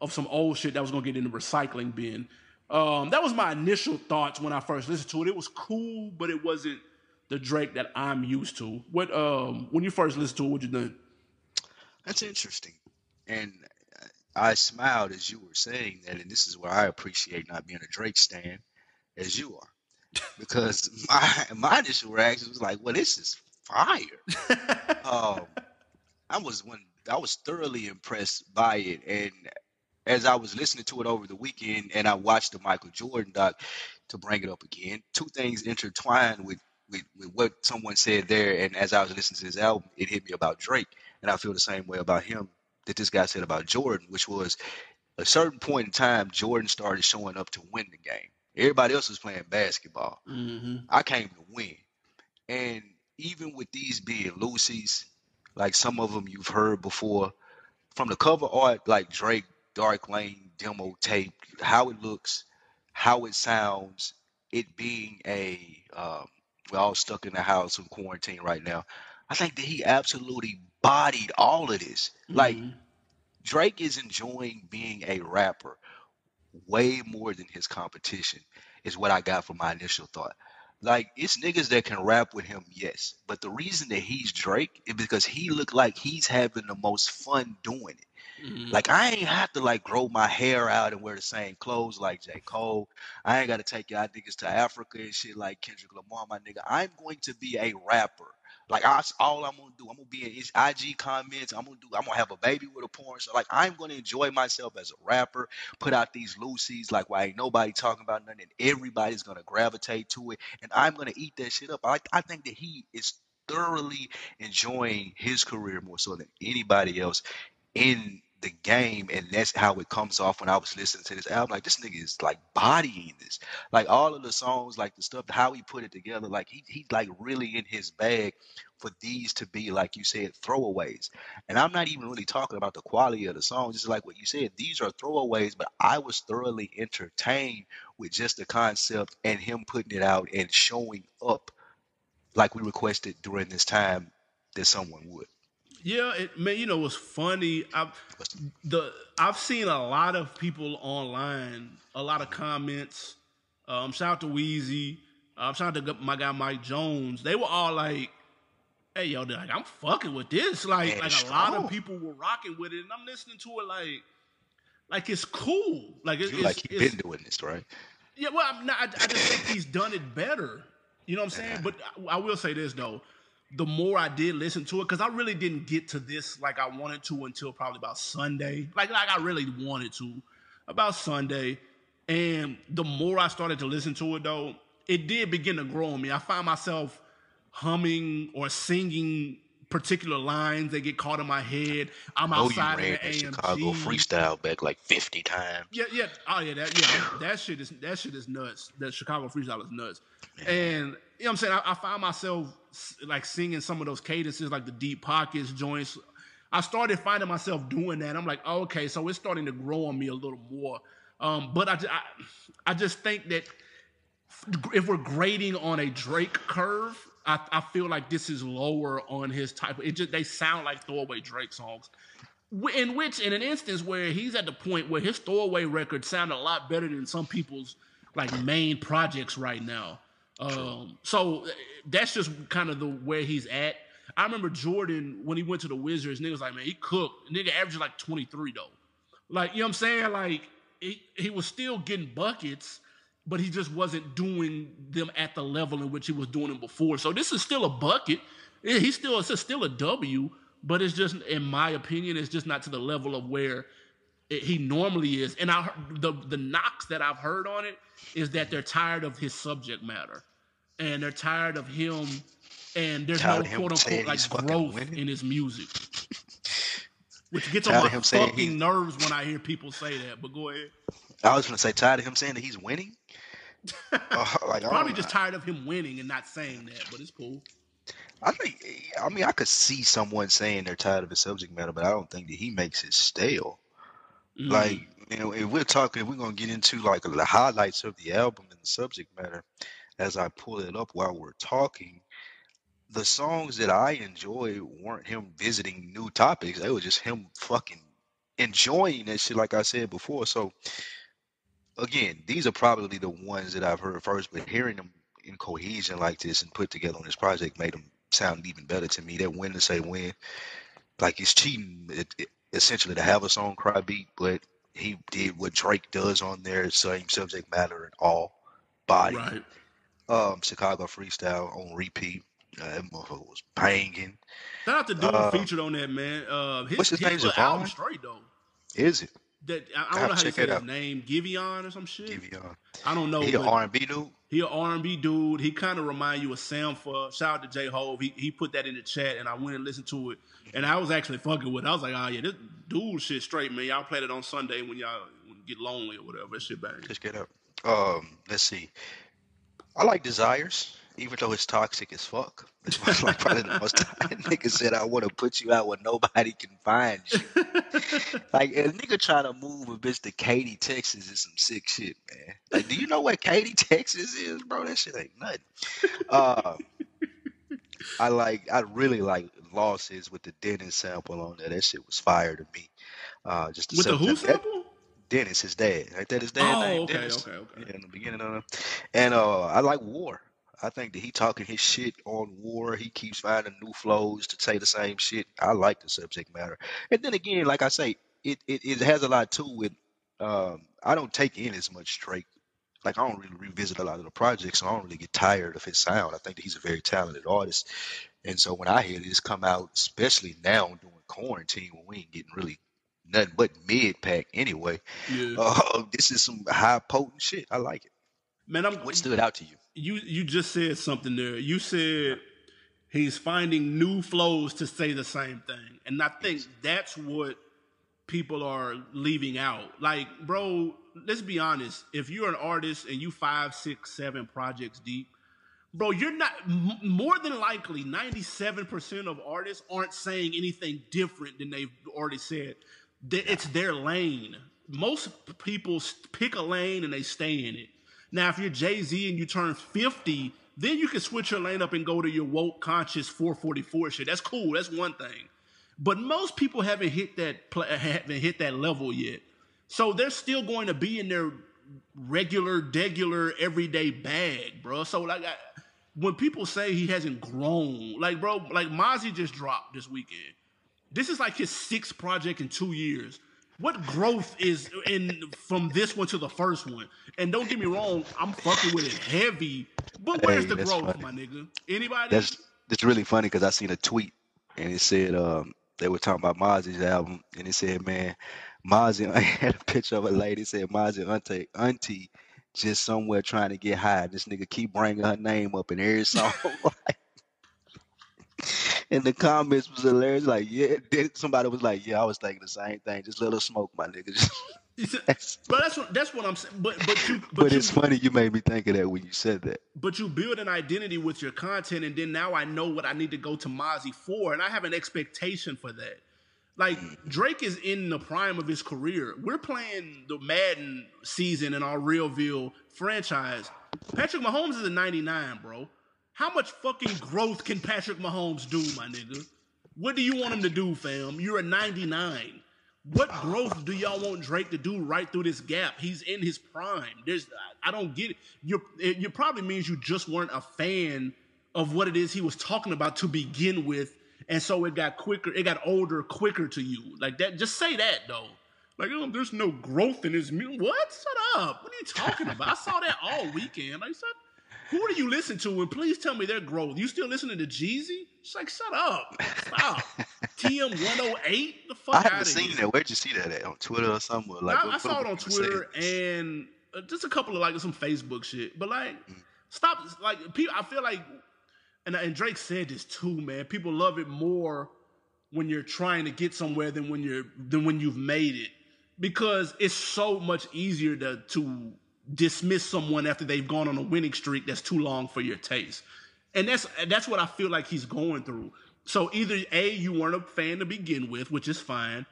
A: of some old shit that was gonna get in the recycling bin. Um, that was my initial thoughts when I first listened to it. It was cool, but it wasn't the Drake that I'm used to. What um when you first listened to it, what you think?
B: That's interesting. And I smiled as you were saying that, and this is where I appreciate not being a Drake stan as you are. Because my my initial reaction was like, well, this is fire. Um, I was one I was thoroughly impressed by it. And as I was listening to it over the weekend and I watched the Michael Jordan doc to bring it up again, two things intertwined with with, with what someone said there and as I was listening to his album, it hit me about Drake. And I feel the same way about him that this guy said about Jordan, which was a certain point in time, Jordan started showing up to win the game. Everybody else was playing basketball.
A: Mm-hmm.
B: I came to win. And even with these being loosies, like some of them you've heard before, from the cover art, like Drake, Dark Lane, demo tape, how it looks, how it sounds, it being a, um, we're all stuck in the house in quarantine right now. I think that he absolutely bodied all of this. Like,
A: Mhm.
B: Drake is enjoying being a rapper way more than his competition, is what I got from my initial thought. Like, it's niggas that can rap with him, yes. But the reason that he's Drake is because he look like he's having the most fun doing it.
A: Mhm.
B: Like, I ain't have to like grow my hair out and wear the same clothes like J. Cole. I ain't got to take y'all niggas to Africa and shit like Kendrick Lamar, my nigga. I'm going to be a rapper. Like that's all I'm gonna do. I'm gonna be in his IG comments. I'm gonna do. I'm gonna have a baby with a porn. So like I'm gonna enjoy myself as a rapper. Put out these loosies like why ain't nobody talking about nothing. And everybody's gonna gravitate to it, and I'm gonna eat that shit up. I I think that he is thoroughly enjoying his career more so than anybody else in the game, and that's how it comes off when I was listening to this album. Like this nigga is like bodying this, like all of the songs, like the stuff, how he put it together. Like he he's like really in his bag for these to be like you said throwaways. And I'm not even really talking about the quality of the songs. Just like what you said, these are throwaways, but I was thoroughly entertained with just the concept and him putting it out and showing up like we requested during this time that someone would.
A: Yeah, it, man. You know what's funny? I've the I've seen a lot of people online, a lot of comments. Um, shout out to Wheezy. Um, shout out to my guy Mike Jones. They were all like, hey yo, like I'm fucking with this. Like
B: Man,
A: like a lot of people were rocking with it, and I'm listening to it like like it's cool. Like it,
B: You
A: it's,
B: like he
A: it's-
B: been doing this, right?
A: yeah, well, I'm not, I, I just think he's done it better. You know what I'm saying? But I, I will say this though, the more I did listen to it, because I really didn't get to this like I wanted to until probably about Sunday. Like like I really wanted to about Sunday, and the more I started to listen to it though, it did begin to grow on me. I find myself humming or singing particular lines that get caught in my head. I'm
B: Oh, you
A: outside
B: ran
A: of the AMG.
B: Chicago freestyle back like 50 times.
A: Yeah, yeah. Oh yeah, that yeah, that shit is that shit is nuts. That Chicago freestyle is nuts. And you know what I'm saying? I, I find myself like singing some of those cadences, like the deep pockets joints. I started finding myself doing that. I'm like, oh, okay, so it's starting to grow on me a little more. Um, but I, I, I just think that if we're grading on a Drake curve, I, I feel like this is lower on his type. It just they sound like throwaway Drake songs. In which, in an instance where he's at the point where his throwaway record sound a lot better than some people's like main projects right now. Um, so uh, that's just kind of the where he's at. I remember Jordan when he went to the Wizards. Niggas like, man, he cooked. Nigga averaged like 23 though. Like, you know what I'm saying? Like, he, he was still getting buckets, but he just wasn't doing them at the level in which he was doing them before. So this is still a bucket. He's still it's still a W, but it's just, in my opinion, it's just not to the level of where it, he normally is. And I the the knocks that I've heard on it is that they're tired of his subject matter, and they're tired of him, and there's
B: Tired
A: no quote unquote like growth
B: winning?
A: in his music. Which gets
B: Tired
A: on my fucking
B: he-
A: nerves when I hear people say that. But go ahead.
B: I was gonna say, tired of him saying that he's winning. Uh, like
A: Probably just tired of him winning and not saying that, but it's cool.
B: I think. I mean, I could see someone saying they're tired of his subject matter, but I don't think that he makes it stale.
A: Mm.
B: Like, you know, if we're talking, we're gonna get into like the highlights of the album and the subject matter, as I pull it up while we're talking, the songs that I enjoy weren't him visiting new topics. They were just him fucking enjoying that shit, like I said before. So, again, these are probably the ones that I've heard first, but hearing them in cohesion like this and put together on this project made them sound even better to me. That win to say win, like it's cheating it, it- essentially to have a song cry beat, but he did what Drake does on there, same subject matter and all body.
A: right.
B: Um, Chicago freestyle on repeat. Uh, that motherfucker was banging.
A: Shout out to dude
B: Uh,
A: featured on that man. Uh, his,
B: what's his name,
A: little album
B: Javon?
A: straight though.
B: Is it?
A: That I, I don't know how to say his
B: out.
A: name, Giveon or some shit.
B: Give you uh,
A: I don't know.
B: he an R and B dude.
A: He an R and B dude. He kind of remind you of Sampha. Shout out to J Hove. He he put that in the chat, and I went and listened to it, and I was actually fucking with. it. I was like, oh yeah, this dude shit straight, man. Y'all played it on Sunday when y'all get lonely or whatever. That shit bang.
B: Just get up. Um, let's see. I like Desires, even though it's toxic as fuck. It's like probably the most nigga said I want to put you out where nobody can find you. like a nigga trying to move a bitch to Katy, Texas is some sick shit, man. Like, do you know where Katy, Texas is, bro? That shit ain't nothing. Uh, I like, I really like Losses with the Dennis sample on there. That shit was fire to me. Uh, just
A: With the who
B: that-
A: sample?
B: Dennis, his dad. Ain't that his dad
A: Oh,
B: name?
A: okay,
B: Dennis?
A: okay, okay.
B: In the beginning of it. And uh, I like War. I think that he talking his shit on War. He keeps finding new flows to say the same shit. I like the subject matter. And then again, like I say, it it, it has a lot too with. Um, I don't take in as much Drake. Like I don't really revisit a lot of the projects, so I don't really get tired of his sound. I think that he's a very talented artist. And so when I hear this come out, especially now during quarantine when we ain't getting really nothing but mid pack anyway,
A: Yeah.
B: uh, this is some high potent shit. I like it.
A: Man, I'm
B: What stood out to you?
A: you you just said something there. You said he's finding new flows to say the same thing. And I think that's what people are leaving out. Like, bro, let's be honest. If you're an artist and you five, six, seven projects deep, bro, you're not m- more than likely 97% of artists aren't saying anything different than they've already said. It's their lane. Most people pick a lane and they stay in it. Now, if you're Jay Z and you turn 50, then you can switch your lane up and go to your woke conscious 444 shit. That's cool. That's one thing. But most people haven't hit that haven't hit that level yet. So they're still going to be in their regular, degular, everyday bag, bro. So like, I, when people say he hasn't grown, like bro, like Mozzy just dropped this weekend. This is like his sixth project in two years. What growth is in from this one to the first one? And don't get me wrong, I'm fucking with it heavy. But where's
B: Hey,
A: the growth,
B: funny.
A: my nigga? Anybody?
B: That's that's really funny because I seen a tweet and it said um they were talking about Mozzy's album and it said, man, Mozzy I had a picture of a lady it said Mozzy auntie auntie just somewhere trying to get high. This nigga keep bringing her name up in every song. and the comments was hilarious. Like, yeah, somebody was like, yeah, I was thinking the same thing. Just let her smoke, my nigga. That's-
A: but that's what that's what I'm saying. But but you but,
B: but
A: you,
B: it's funny you made me think of that when you said that.
A: but you build an identity with your content, and then now I know what I need to go to Mozzy for, and I have an expectation for that. Like mm. Drake is in the prime of his career. We're playing the Madden season in our Realville franchise. Patrick Mahomes is a 99, bro. How much fucking growth can Patrick Mahomes do, my nigga? What do you want him to do, fam? You're a 99. What ah. growth do y'all want Drake to do right through this gap? He's in his prime. There's I don't get it. You it, it probably means you just weren't a fan of what it is he was talking about to begin with, and so it got quicker. It got older quicker to you. Like that. Just say that though. Like oh, there's no growth in his music. What? Shut up. What are you talking about? I saw that all weekend. Like, shut, who do you listen to? And please tell me their growth. You still listening to Jeezy? It's like, shut up. Stop. TM 108? The fuck
B: I haven't seen
A: here.
B: that. Where'd you see that at? On Twitter or somewhere? Like,
A: I,
B: what-
A: I saw it on
B: saying?
A: Twitter and uh, just a couple of like some Facebook shit. But like,
B: Mm.
A: stop. Like, people, I feel like, and, and Drake said this too, man. People love it more when you're trying to get somewhere than when you're than when you've made it because it's so much easier to to dismiss someone after they've gone on a winning streak that's too long for your taste. And that's that's what I feel like he's going through. So either A, you weren't a fan to begin with, which is fine,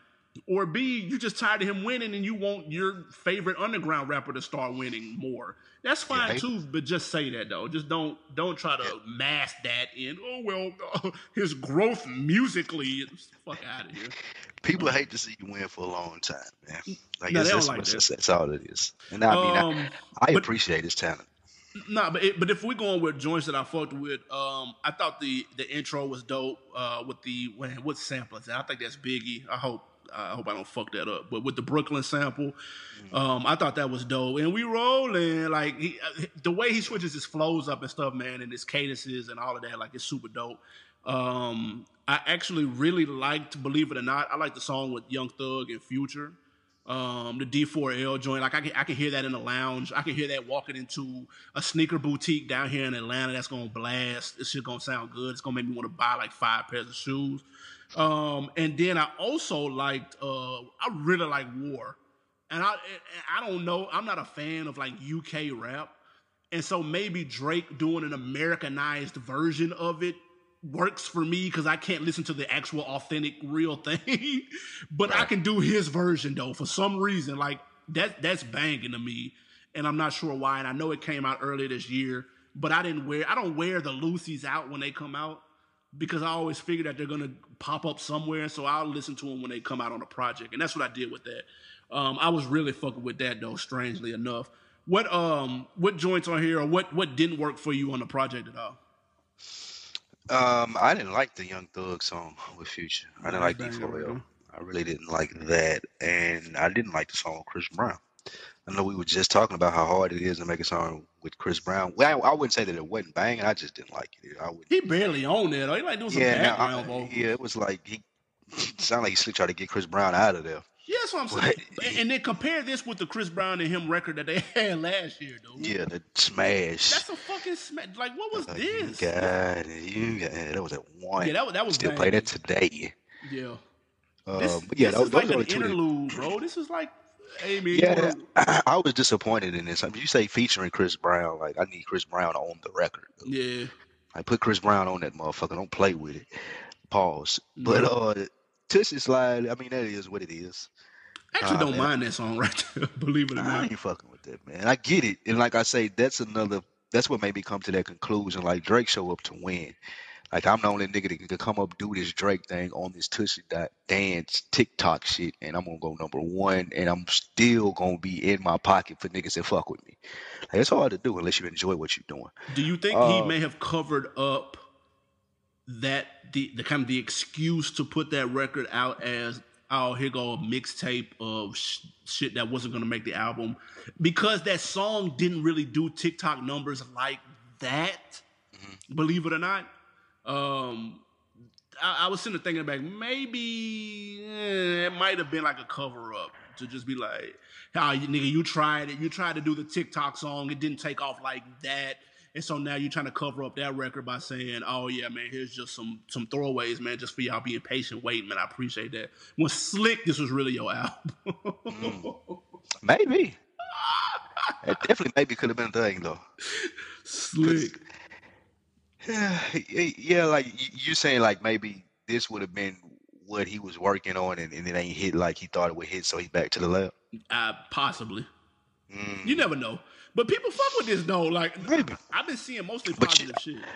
A: or B, you just tired of him winning and you want your favorite underground rapper to start winning more. That's fine
B: Yeah.
A: too, but just say that though. Just don't don't try to mask that in. Oh well, uh, his growth musically. Fuck out of here.
B: People hate to see you win for a long time, man. Like
A: No,
B: that's,
A: like
B: that's, that's all it is. And I mean,
A: Um,
B: I, I
A: but-
B: appreciate his talent.
A: Nah, but it, but if we're going with joints that I fucked with, um, I thought the the intro was dope. Uh, with the man, what sample is that? I think that's Biggie. I hope I hope I don't fuck that up. But with the Brooklyn sample, um, I thought that was dope. And we rolling like he, uh, the way he switches his flows up and stuff, man, and his cadences and all of that, like it's super dope. Um, I actually really liked, believe it or not, I like the song with Young Thug and Future um, the D4L joint. Like I can, I can hear that in the lounge. I can hear that walking into a sneaker boutique down here in Atlanta. That's gonna blast. This shit gonna sound good. It's gonna make me want to buy like five pairs of shoes. Um, and then I also liked. Uh, I really like War, and I, I don't know. I'm not a fan of like UK rap, and so maybe Drake doing an Americanized version of it works for me because I can't listen to the actual authentic real thing. but I can do his version though for some reason. Like that that's banging to me. And I'm not sure why. And I know it came out earlier this year, but I didn't wear I don't wear the loosies out when they come out because I always figure that they're gonna pop up somewhere. So I'll listen to them when they come out on a project. And that's what I did with that. Um, I was really fucking with that though, strangely enough. What um what joints on here or what what didn't work for you on the project at all?
B: Um, I didn't like the Young Thug song with Future. I didn't like
A: that's banging
B: D4L.
A: there.
B: I really didn't like that, and I didn't like the song with Chris Brown. I know we were just talking about how hard it is to make a song with Chris Brown. Well, I, I wouldn't say that it wasn't banging. I just didn't like it. I would.
A: He barely owned it. Though. He like doing some
B: Yeah,
A: background
B: I, yeah, it was like he sounded like he slick tried to get Chris Brown out of there.
A: Yeah, that's what I'm saying.
B: he-
A: And, then compare this with the Chris Brown and him record that they had last year, though.
B: Yeah, the smash.
A: That's a fucking smash. Like, what was
B: Like,
A: this?
B: You got it. You got it. That was at one.
A: Yeah, that was that was
B: Still
A: playing
B: it today.
A: Yeah,
B: Um,
A: this,
B: but yeah,
A: this
B: those,
A: is like an
B: two. that-
A: interlude, bro. This is like, hey man,
B: Yeah, I, I was disappointed in this. I mean, you say featuring Chris Brown, like I need Chris Brown on the record.
A: yeah.
B: I put Chris Brown on that motherfucker. Don't play with it. Pause. But uh, Toosie Slide, I mean, that is what it is.
A: I actually
B: Nah,
A: don't
B: man.
A: mind that song right there. Believe it or
B: I
A: not.
B: ain't fucking with that, man. I get it, and like I say, that's another. That's what made me come to that conclusion. Like Drake show up to win. Like I'm the only nigga that can come up do this Drake thing on this Toosie dance TikTok shit, and I'm gonna go number one, and I'm still gonna be in my pocket for niggas that fuck with me. Like it's hard to do unless you enjoy what you're doing.
A: Do you think
B: Uh,
A: he may have covered up that the the kind of the excuse to put that record out as oh here go a mixtape of sh- shit that wasn't gonna make the album because that song didn't really do TikTok numbers like that. Believe it or not, um, I, I was sitting there thinking back maybe eh, it might have been like a cover up to just be like, "How you nigga, you tried it. You tried to do the TikTok song. It didn't take off like that." And so now you're trying to cover up that record by saying, "Oh yeah, man, here's just some some throwaways, man, just for y'all being patient, waiting, man. I appreciate that." When slick, this was really your album.
B: Maybe. It definitely maybe could have been a thing though.
A: slick.
B: Yeah, yeah, like you saying like maybe this would have been what he was working on and, and it ain't hit like he thought it would hit, so he back to the lab.
A: Uh, possibly.
B: Mm,
A: You never know. But people fuck with this though. Like
B: maybe.
A: I've been seeing mostly
B: But you-
A: positive shit.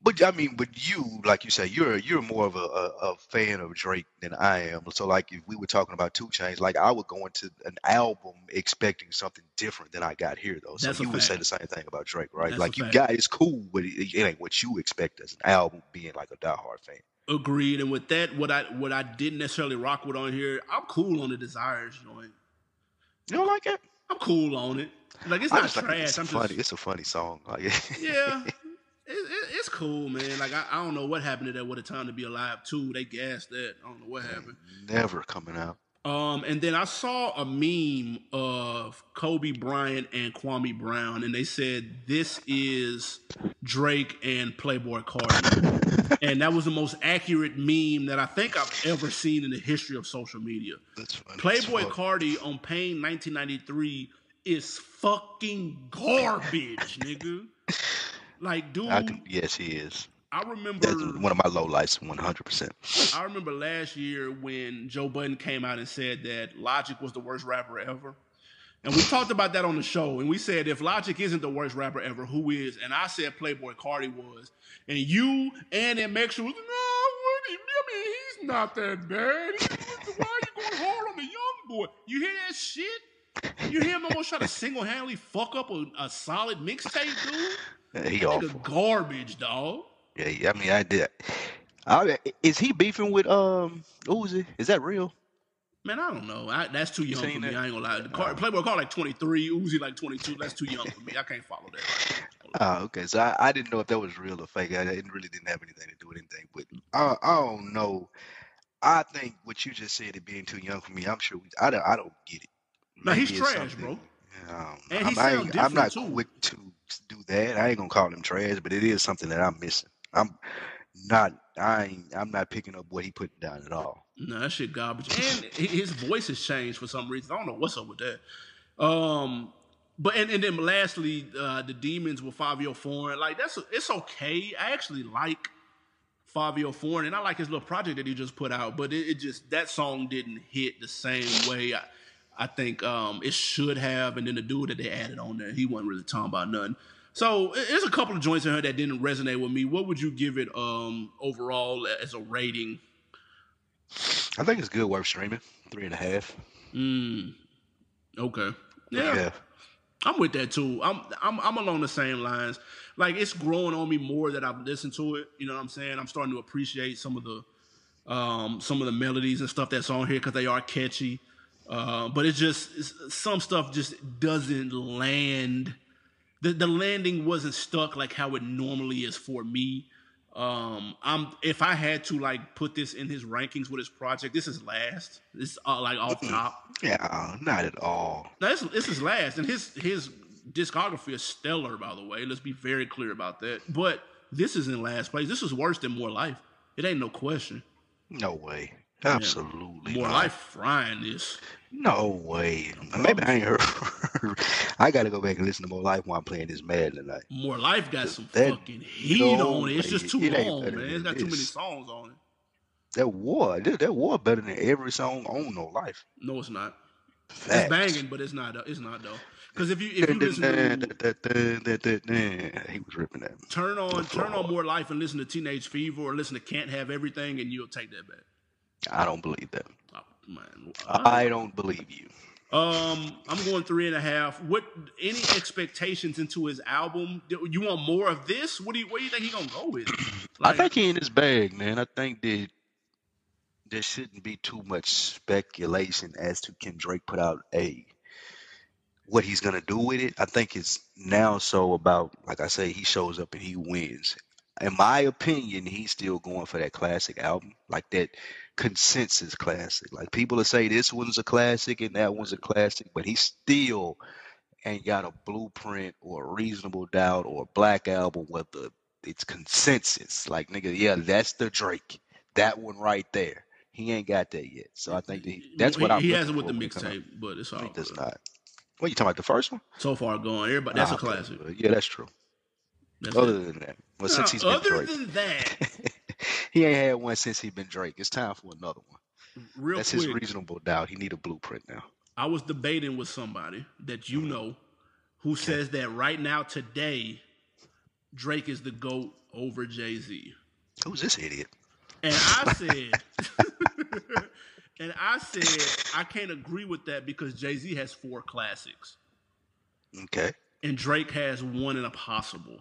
B: But I mean, but you, like you say, you're you're more of a, a, a fan of Drake than I am. So like if we were talking about 2 Chainz, like I would go into an album expecting something different than I got here though. So
A: That's
B: you would say the same thing about Drake, right?
A: That's
B: like you
A: fact.
B: got it's cool, but it, it ain't what you expect as an album being like a diehard fan.
A: Agreed. And with that, what I what I didn't necessarily rock with on here, I'm cool on the desires joint.
B: You don't like it?
A: I'm cool on it. Like it's
B: I
A: not
B: just like
A: trash.
B: It's
A: I'm
B: funny.
A: just
B: It's a funny song. Like,
A: yeah. It, it, it's cool, man. Like I, I don't know what happened to that. What a time to be alive too. They gassed that. I don't know what happened.
B: never coming out.
A: Um, and then I saw a meme of Kobe Bryant and Kwame Brown, and they said this is Drake and Playboi Carti, and that was the most accurate meme that I think I've ever seen in the history of social media.
B: That's funny. as Playboi.
A: Carti on Pain 1993 is fucking garbage, nigga. Like, dude,
B: can, yes, he is.
A: I remember.
B: That's one of my low lights, one hundred percent.
A: I remember last year when Joe Budden came out and said that Logic was the worst rapper ever. And we talked about that on the show. And we said if Logic isn't the worst rapper ever, who is? And I said Playboi Carti was. And you and MX was, no, what do you- I mean, he's not that bad. Why are you going hard on the young boy? You hear that shit? You hear him almost try to single handedly fuck up a, a solid mixtape, dude?
B: He
A: That
B: awful.
A: garbage, dog.
B: Yeah, yeah, I mean, I did. I, is he beefing with um Uzi? Is that real?
A: Man, I don't know. I, that's too young for me.
B: that?
A: I ain't gonna lie. The car, Playboi Car like 23, Uzi like 22. That's too young for me. I can't follow that.
B: Oh, okay. So I, I didn't know if that was real or fake. I didn't really didn't have anything to do with anything. But I, I don't know. I think what you just said, it being too young for me. I'm sure we, I don't. I don't get it.
A: Now, he's trash,
B: something-
A: bro. And he
B: I'm,
A: sound
B: I'm not
A: too.
B: quick to do that. I ain't gonna call him trash, but it is something that I'm missing. I'm not. I ain't. I'm not picking up what he put down at all.
A: No, that shit garbage. And his voice has changed for some reason. I don't know what's up with that. Um, but and, and then lastly, uh, the demons with Fivio Foreign. Like that's it's okay. I actually like Fivio Foreign, and I like his little project that he just put out. But it, it just that song didn't hit the same way. I, I think um, it should have. And then the dude that they added on there, he wasn't really talking about nothing. So there's a couple of joints in her that didn't resonate with me. What would you give it um, overall as a rating?
B: I think it's good worth streaming. Three and a half.
A: Mm, okay.
B: A
A: Yeah. I'm with that too. I'm I'm I'm along the same lines. Like it's growing on me more that I've listened to it. You know what I'm saying? I'm starting to appreciate some of the um some of the melodies and stuff that's on here because they are catchy. Uh, but it's just it's, some stuff just doesn't land. The the landing wasn't stuck like how it normally is for me. Um, I'm if I had to like put this in his rankings with his project, this is last. This uh, like off top.
B: Yeah, not at all.
A: Now this, this is last, and his his discography is stellar, by the way. Let's be very clear about that. But this is in last place. This is worse than More Life. It ain't no question.
B: No way. Absolutely
A: More
B: not.
A: Life frying this.
B: No way. Maybe I ain't heard. I got to go back and listen to more life while I'm playing this Madden tonight.
A: More Life got some
B: That-
A: fucking heat
B: no
A: on it. It's just too
B: It
A: long, man. It's got too many songs on it.
B: That war, that, that war better than every song on No Life.
A: No, it's not. It's banging, but it's not. It's not though. Because if you if you listen
B: to he was ripping that.
A: Turn on turn on more life and listen to Teenage Fever or listen to Can't Have Everything and you'll take that back.
B: I don't believe that. Oh, man, I don't believe you.
A: Um, I'm going three and a half. What any expectations into his album? You want more of this? What do you what do you think he gonna go with?
B: Like, I think he in his bag, man. I think that there shouldn't be too much speculation as to can Drake put out a what he's gonna do with it. I think it's now so about like I say, he shows up and he wins. In my opinion, he's still going for that classic album, like that consensus classic. Like people will say this one's a classic and that one's a classic, but he still ain't got a blueprint or a reasonable doubt or a black album with the it's consensus. Like nigga, yeah, that's the Drake. That one right there. He ain't got that yet. So I think that he, that's what I'm.
A: He has it with the mixtape, but it's all. He
B: does not. What you talking about? The first one?
A: So far gone. Everybody, that's a ah, classic.
B: Yeah, that's true. That's other it. than that, well, since he's been
A: other
B: Drake.
A: than that,
B: he ain't had one since he been Drake. It's time for another one.
A: Real
B: That's
A: quick,
B: his reasonable doubt. He need a blueprint now.
A: I was debating with somebody that you mm-hmm. know who says that right now today Drake is the GOAT over Jay-Z.
B: Who's this idiot?
A: And I said and I said I can't agree with that because Jay-Z has four classics.
B: Okay.
A: And Drake has one and a possible.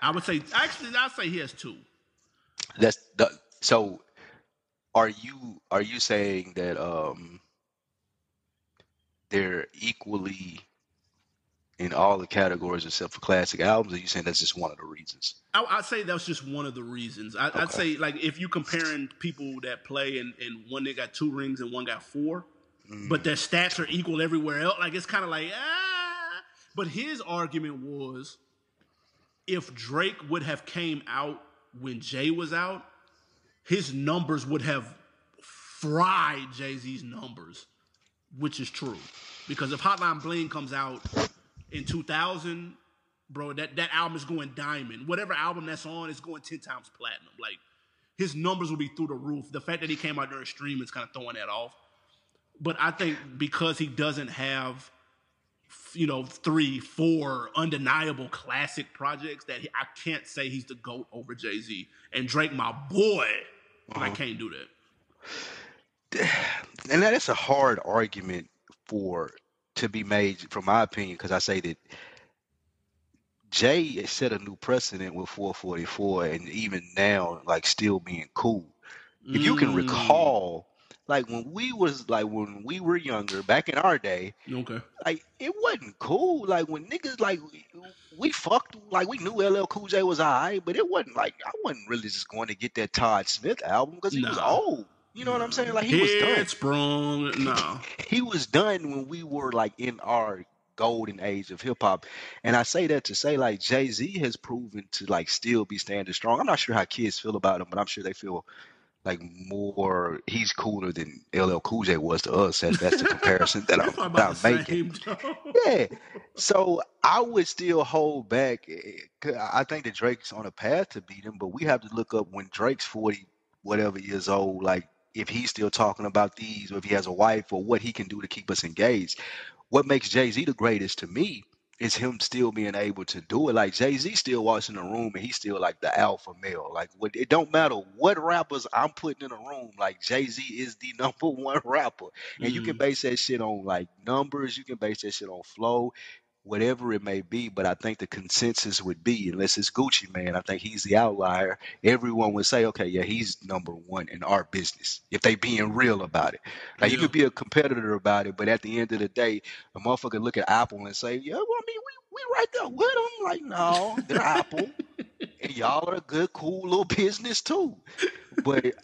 A: I would say actually I'd say he has two.
B: That's the so. Are you are you saying that um they're equally in all the categories except for classic albums? Are you saying that's just one of the reasons?
A: I, would say that's just one of the reasons. I, would say like if you comparing people that play and, and one that got two rings and one got 4 mm. but their stats are equal everywhere else, like it's kind of like ah. But his argument was if Drake would have came out when Jay was out, his numbers would have fried Jay Z's numbers, which is true. Because if Hotline Bling comes out in 2000, bro, that, that album is going diamond. Whatever album that's on is going 10 times platinum. Like, his numbers will be through the roof. The fact that he came out during stream is kind of throwing that off. But I think because he doesn't have you know, three, four undeniable classic projects that he, I can't say he's the GOAT over Jay Z. And Drake, my boy, but. I can't do
B: that. And that is a hard argument for to be made, from my opinion, because I say that Jay set a new precedent with 444, and even now, like still being cool. If you can mm. recall, like when we was like when we were younger back in our day
A: okay
B: like it wasn't cool like when niggas like we fucked like we knew ll cool j was alright but it wasn't like i wasn't really just going to get that todd smith album because he no. was old you know what i'm saying like he
A: Head
B: was done
A: sprung no
B: he was done when we were like in our golden age of hip hop. And I say that to say like Jay Z has proven to like still be standing strong. I'm not sure how kids feel about him, but I'm sure they feel like more he's cooler than LL Cool J was to us. That's, that's the comparison that I'm, that I'm making. yeah. So I would still hold back. Eh, I think that Drake's on a path to beat him, but we have to look up when Drake's 40 whatever years old, like if he's still talking about these or if he has a wife or what he can do to keep us engaged. What makes Jay-Z the greatest to me it's him still being able to do it. Like Jay Z still walks in the room and he's still like the alpha male. Like what it don't matter what rappers I'm putting in a room. Like Jay Z is the number one rapper, and mm you can mm. base that shit on like numbers. You can base that shit on flow whatever it may be. But I think the consensus would be, unless it's Gucci Mane, I think he's the outlier. Everyone would say, okay, yeah, he's number one in our business if they being real about it. Like yeah. you could be a competitor about it, but at the end of the day, a motherfucker look at Apple and say, yeah, well, I mean, we we right there with them. Like, no, they're Apple, and y'all are a good, cool little business too. But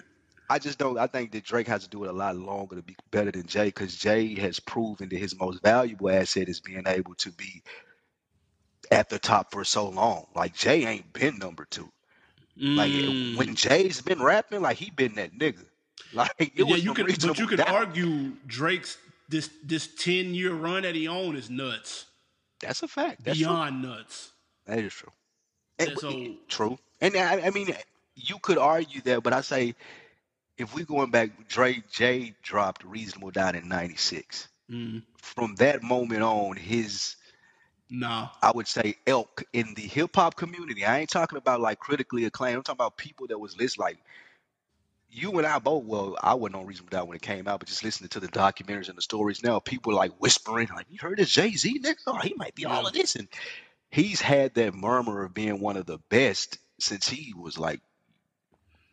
B: I just don't. I think that Drake has to do it a lot longer to be better than Jay because Jay has proven that his most valuable asset is being able to be at the top for so long. Like Jay ain't been number two. Like when mm. Jay's been rapping, like he been that nigga. Like it yeah, was
A: you could, but you could doubt. argue Drake's this this ten year run that he owned is nuts.
B: That's a fact. That's
A: beyond
B: true.
A: nuts.
B: That is true. And, so, true. And I, I mean, you could argue that, but I say if we going back, Dre J dropped Reasonable Doubt in '96.
A: Mm.
B: From that moment on, his
A: Nah.
B: I would say elk in the hip hop community. I ain't talking about like critically acclaimed. I'm talking about people that was list Like you and I both. Well, I wasn't on Reasonable Doubt when it came out, but just listening to the documentaries and the stories now, people like whispering, like, "You heard this Jay Z nigga? Oh, he might be all of this." And he's had that murmur of being one of the best since he was like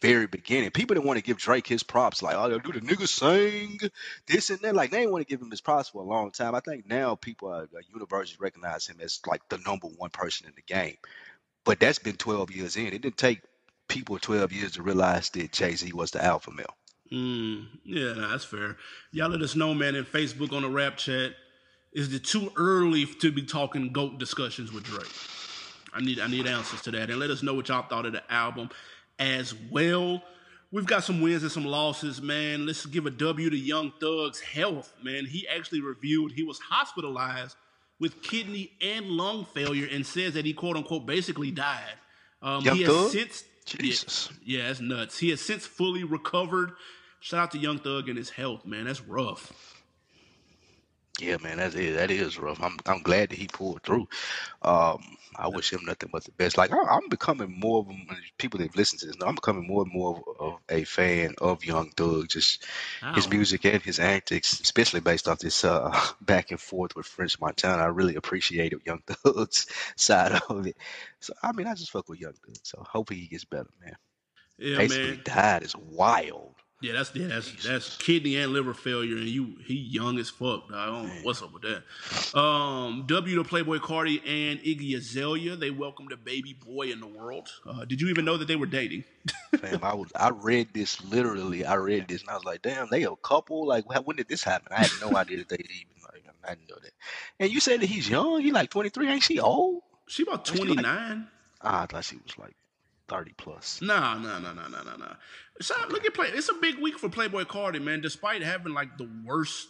B: very beginning. People didn't want to give Drake his props, like, oh, do the nigga sing this and that. Like, they didn't want to give him his props for a long time. I think now people are, are universally recognize him as like the number one person in the game. But that's been 12 years in. It didn't take people 12 years to realize that Jay Z was the alpha male.
A: Mm, yeah, nah, that's fair. Y'all let us know, man, in Facebook on the rap chat. Is it too early to be talking GOAT discussions with Drake? I need I need answers to that. And let us know what y'all thought of the album as well. We've got some wins and some losses, man. Let's give a W to Young Thug's health, man. He actually reviewed, he was hospitalized with kidney and lung failure and says that he quote unquote basically died. Um,
B: Young
A: he has
B: Thug?
A: since
B: Jesus.
A: yeah, yeah, that's nuts. He has since fully recovered. Shout out to Young Thug and his health, man. That's rough.
B: Yeah, man, that is that is rough. I'm I'm glad that he pulled through. Um, I wish him nothing but the best. Like I, I'm becoming more of a, people that listen to this. know, I'm becoming more and more of, of a fan of Young Thug. Just his music and his antics, especially based off this uh, back and forth with French Montana. I really appreciated Young Thug's side of it. So I mean, I just fuck with Young Thug. So hopefully he gets better, man.
A: Yeah,
B: Basically,
A: man.
B: died is wild.
A: Yeah, that's yeah, that's that's kidney and liver failure, and you he young as fuck. Dog. I don't know what's up with that. Um, W to Playboi Carti and Iggy Azalea. They welcomed a baby boy in the world. Uh, did you even know that they were dating?
B: Fam, I was I read this literally. I read this and I was like, damn, they a couple. Like, when did this happen? I had no idea that they even like. I didn't know that. And you said that he's young. He like twenty three. Ain't she old?
A: She about
B: like-
A: twenty nine.
B: Ah, I thought she was like thirty plus.
A: Nah, nah, nah, nah, nah, nah, nah. So look at play. It's a big week for Playboi Carti, man. Despite having like the worst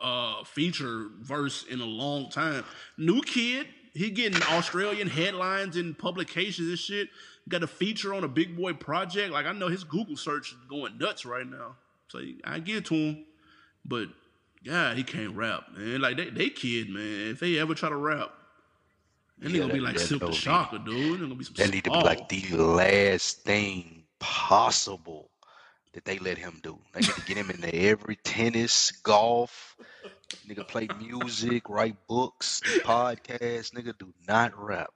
A: uh feature verse in a long time. New kid, he getting Australian headlines and publications and shit. Got a feature on a big boy project. Like I know his Google search is going nuts right now. So I get to him, but God, he can't rap, man. Like they, they kid, man. If they ever try to rap, they
B: Yeah,
A: gonna be
B: that-
A: like
B: that
A: Silk the
B: would be-
A: Shocker, dude. They're gonna be some.
B: That need to be like the last thing possible that they let him do. They need to get him into every tennis, golf. Nigga play music, write books, do podcasts. Nigga do not rap.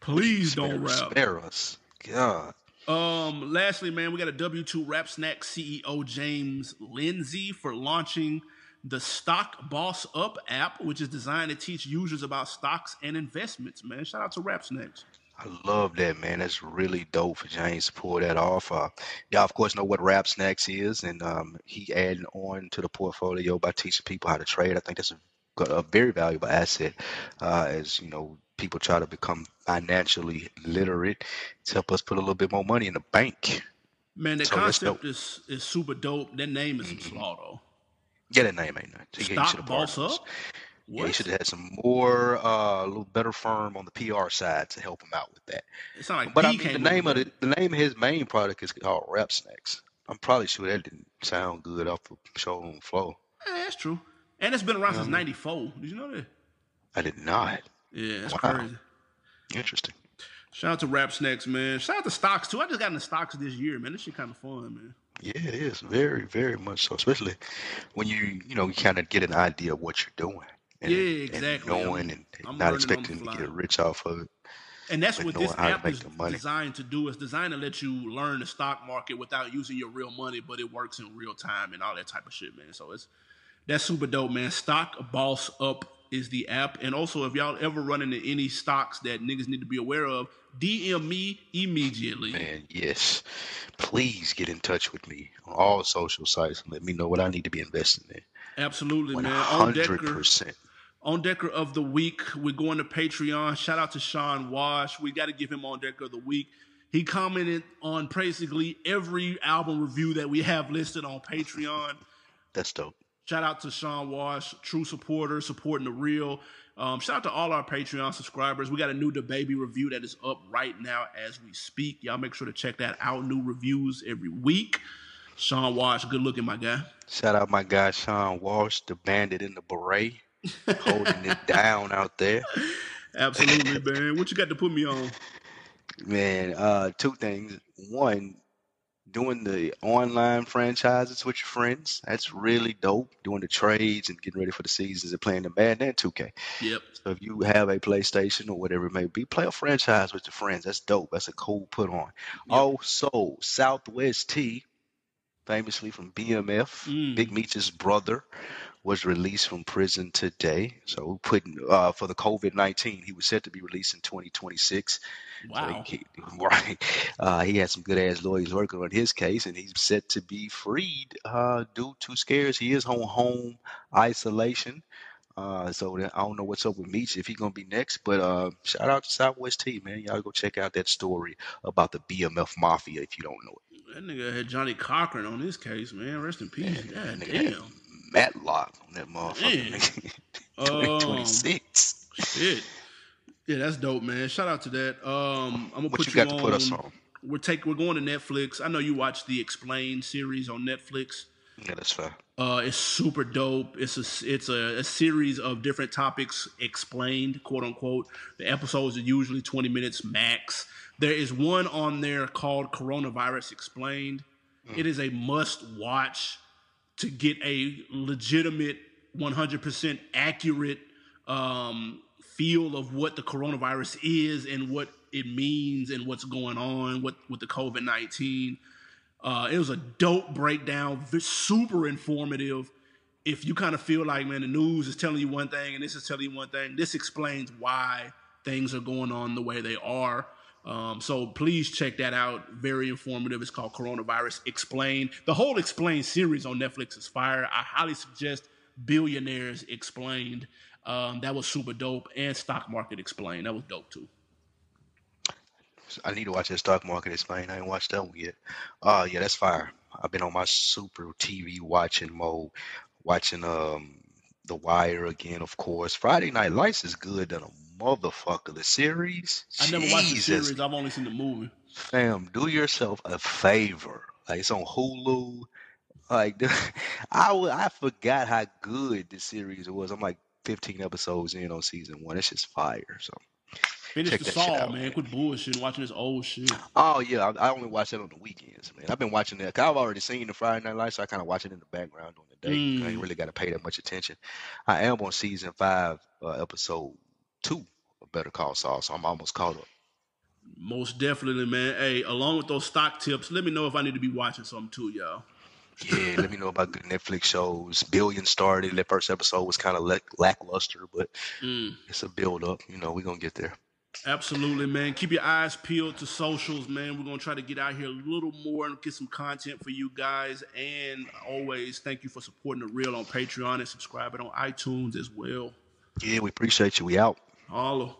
A: Please don't rap.
B: spare us. God.
A: Um, lastly, man, we got a W2 Rap Snack CEO James Lindsey for launching the Stock Boss Up app, which is designed to teach users about stocks and investments. Man, shout out to Rap Snacks.
B: I love that, man. That's really dope for James to pull that off. Uh, y'all, of course, know what Rap Snacks is, and um, he adding on to the portfolio by teaching people how to trade. I think that's a, a very valuable asset uh, as you know people try to become financially literate to help us put a little bit more money in the bank.
A: Man, the
B: So
A: concept is is super dope. That name is some slaw though.
B: Yeah, that name ain't nothing.
A: Stock
B: should've
A: Boss
B: partnered us. Yeah, he should have had some more, uh, a little better firm on the PR side to help him out with that.
A: It's not like
B: But I mean, the name of the, the name of his main product is called Rap Snacks. I'm probably sure that didn't sound good off the showroom floor.
A: it. Eh, that's true. And it's been around
B: Yeah,
A: since
B: man.
A: '94. Did you know that?
B: I did not.
A: Yeah, that's
B: Wow.
A: crazy.
B: Interesting.
A: Shout out to Rap Snacks, man. Shout out to stocks too. I just got into stocks this year, man. This shit kind of fun, man.
B: Yeah, it is very, very much so. Especially when you, you know, you kind of get an idea of what you're doing. And,
A: Yeah,
B: and
A: exactly.
B: knowing
A: I'm-
B: and
A: I'm
B: not
A: learning on the
B: expecting to get rich off of it.
A: And that's what this app is designed to do. It's designed to let you learn the stock market without using your real money, but it works in real time and all that type of shit, man. So it's that's super dope, man. Stock Boss Up is the app. And also, if y'all ever run into any stocks that niggas need to be aware of, DM me immediately.
B: Man, yes. Please get in touch with me on all social sites and let me know what I need to be investing in.
A: Absolutely,
B: One
A: man. On Decker, on Decker of the Week, we're going to Patreon. Shout out to Sean Wash. We got to give him on Decker of the Week. He commented on basically every album review that we have listed on Patreon.
B: That's dope.
A: Shout out to Sean Wash, true supporter, supporting the real. Um, shout out to all our Patreon subscribers. We got a new DaBaby review that is up right now as we speak. Y'all make sure to check that out. New reviews every week. Sean Walsh, good looking, my guy.
B: Shout out my guy Sean Walsh, the bandit in the beret, holding it down out there.
A: Absolutely, man. What you got to put me on?
B: Man, uh, two things. One, doing the online franchises with your friends. That's really dope. Doing the trades and getting ready for the seasons and playing the Madden and 2K.
A: Yep.
B: So if you have a PlayStation or whatever it may be, play a franchise with your friends. That's dope. That's a cool put on.
A: Yep.
B: Also, Southwest T, famously from BMF,
A: Mm.
B: Big Meech's brother, was released from prison today. So putting uh, for the COVID nineteen, he was set to be released in 2026.
A: Wow.
B: he, he- right, uh, he had some good ass lawyers working on his case, and he's set to be freed uh, due to scares. He is on home isolation. Uh, so I don't know what's up with Meech if he's gonna be next, but uh, shout out to Southwest T, man. Y'all go check out that story about the BMF Mafia if you don't know it.
A: That nigga had Johnnie Cochran on his case, man. Rest in peace. God
B: That nigga had
A: damn.
B: Matlock on that motherfucker. Nigga.
A: Um, shit. Yeah, that's dope, man. Shout out to that. Um, I'm gonna
B: What
A: put
B: you
A: you,
B: got
A: on.
B: to put us on?
A: We're take we're going to Netflix. I know you watched the Explained series on Netflix.
B: Yeah, that's fair.
A: Uh, it's super dope. It's a it's a, a series of different topics explained, quote unquote. The episodes are usually 20 minutes max. There is one on there called Coronavirus Explained. It is a must watch to get a legitimate, 100% accurate um, feel of what the coronavirus is and what it means and what's going on with, with the COVID 19. Uh, it was a dope breakdown, super informative. If you kind of feel like, man, the news is telling you one thing and this is telling you one thing, this explains why things are going on the way they are. Um, so please check that out. Very informative. It's called Coronavirus Explained. The whole Explained series on Netflix is fire. I highly suggest Billionaires Explained. Um, that was super dope. And Stock Market Explained. That was dope too.
B: I need to watch that stock market Explained. I ain't watched that one yet. Uh yeah, that's fire. I've been on my super TV watching mode, watching um The Wire again, of course. Friday Night Lights is good than a motherfucker. The series,
A: I never watched the series. I've only seen the movie.
B: fam, do yourself a favor. Like it's on Hulu. Like I I forgot how good the series was. I'm like 15 episodes in on season one. It's just fire. So
A: Finish
B: check
A: the
B: out,
A: man.
B: man.
A: Quit bullshit watching this old shit.
B: Oh yeah, I, I only watch that on the weekends, man. I've been watching that. I've already seen the Friday Night Lights, so I kind of watch it in the background the day. I ain't
A: Mm.
B: really got to pay that much attention. I am on season five, uh, episode two of Better Call Saul, so I'm almost caught up.
A: Most definitely, man. Hey, along with those stock tips, let me know if I need to be watching something too, y'all.
B: Yeah, let me know about good Netflix shows. Billion started. That first episode was kind of lack- lackluster, but
A: Mm.
B: it's a build up. You know, we're gonna get there.
A: Absolutely, man. Keep your eyes peeled to socials, man. We're gonna try to get out here a little more and get some content for you guys. And always, thank you for supporting the real on Patreon and subscribing on iTunes as well.
B: Yeah, we appreciate you. We out.
A: Holla.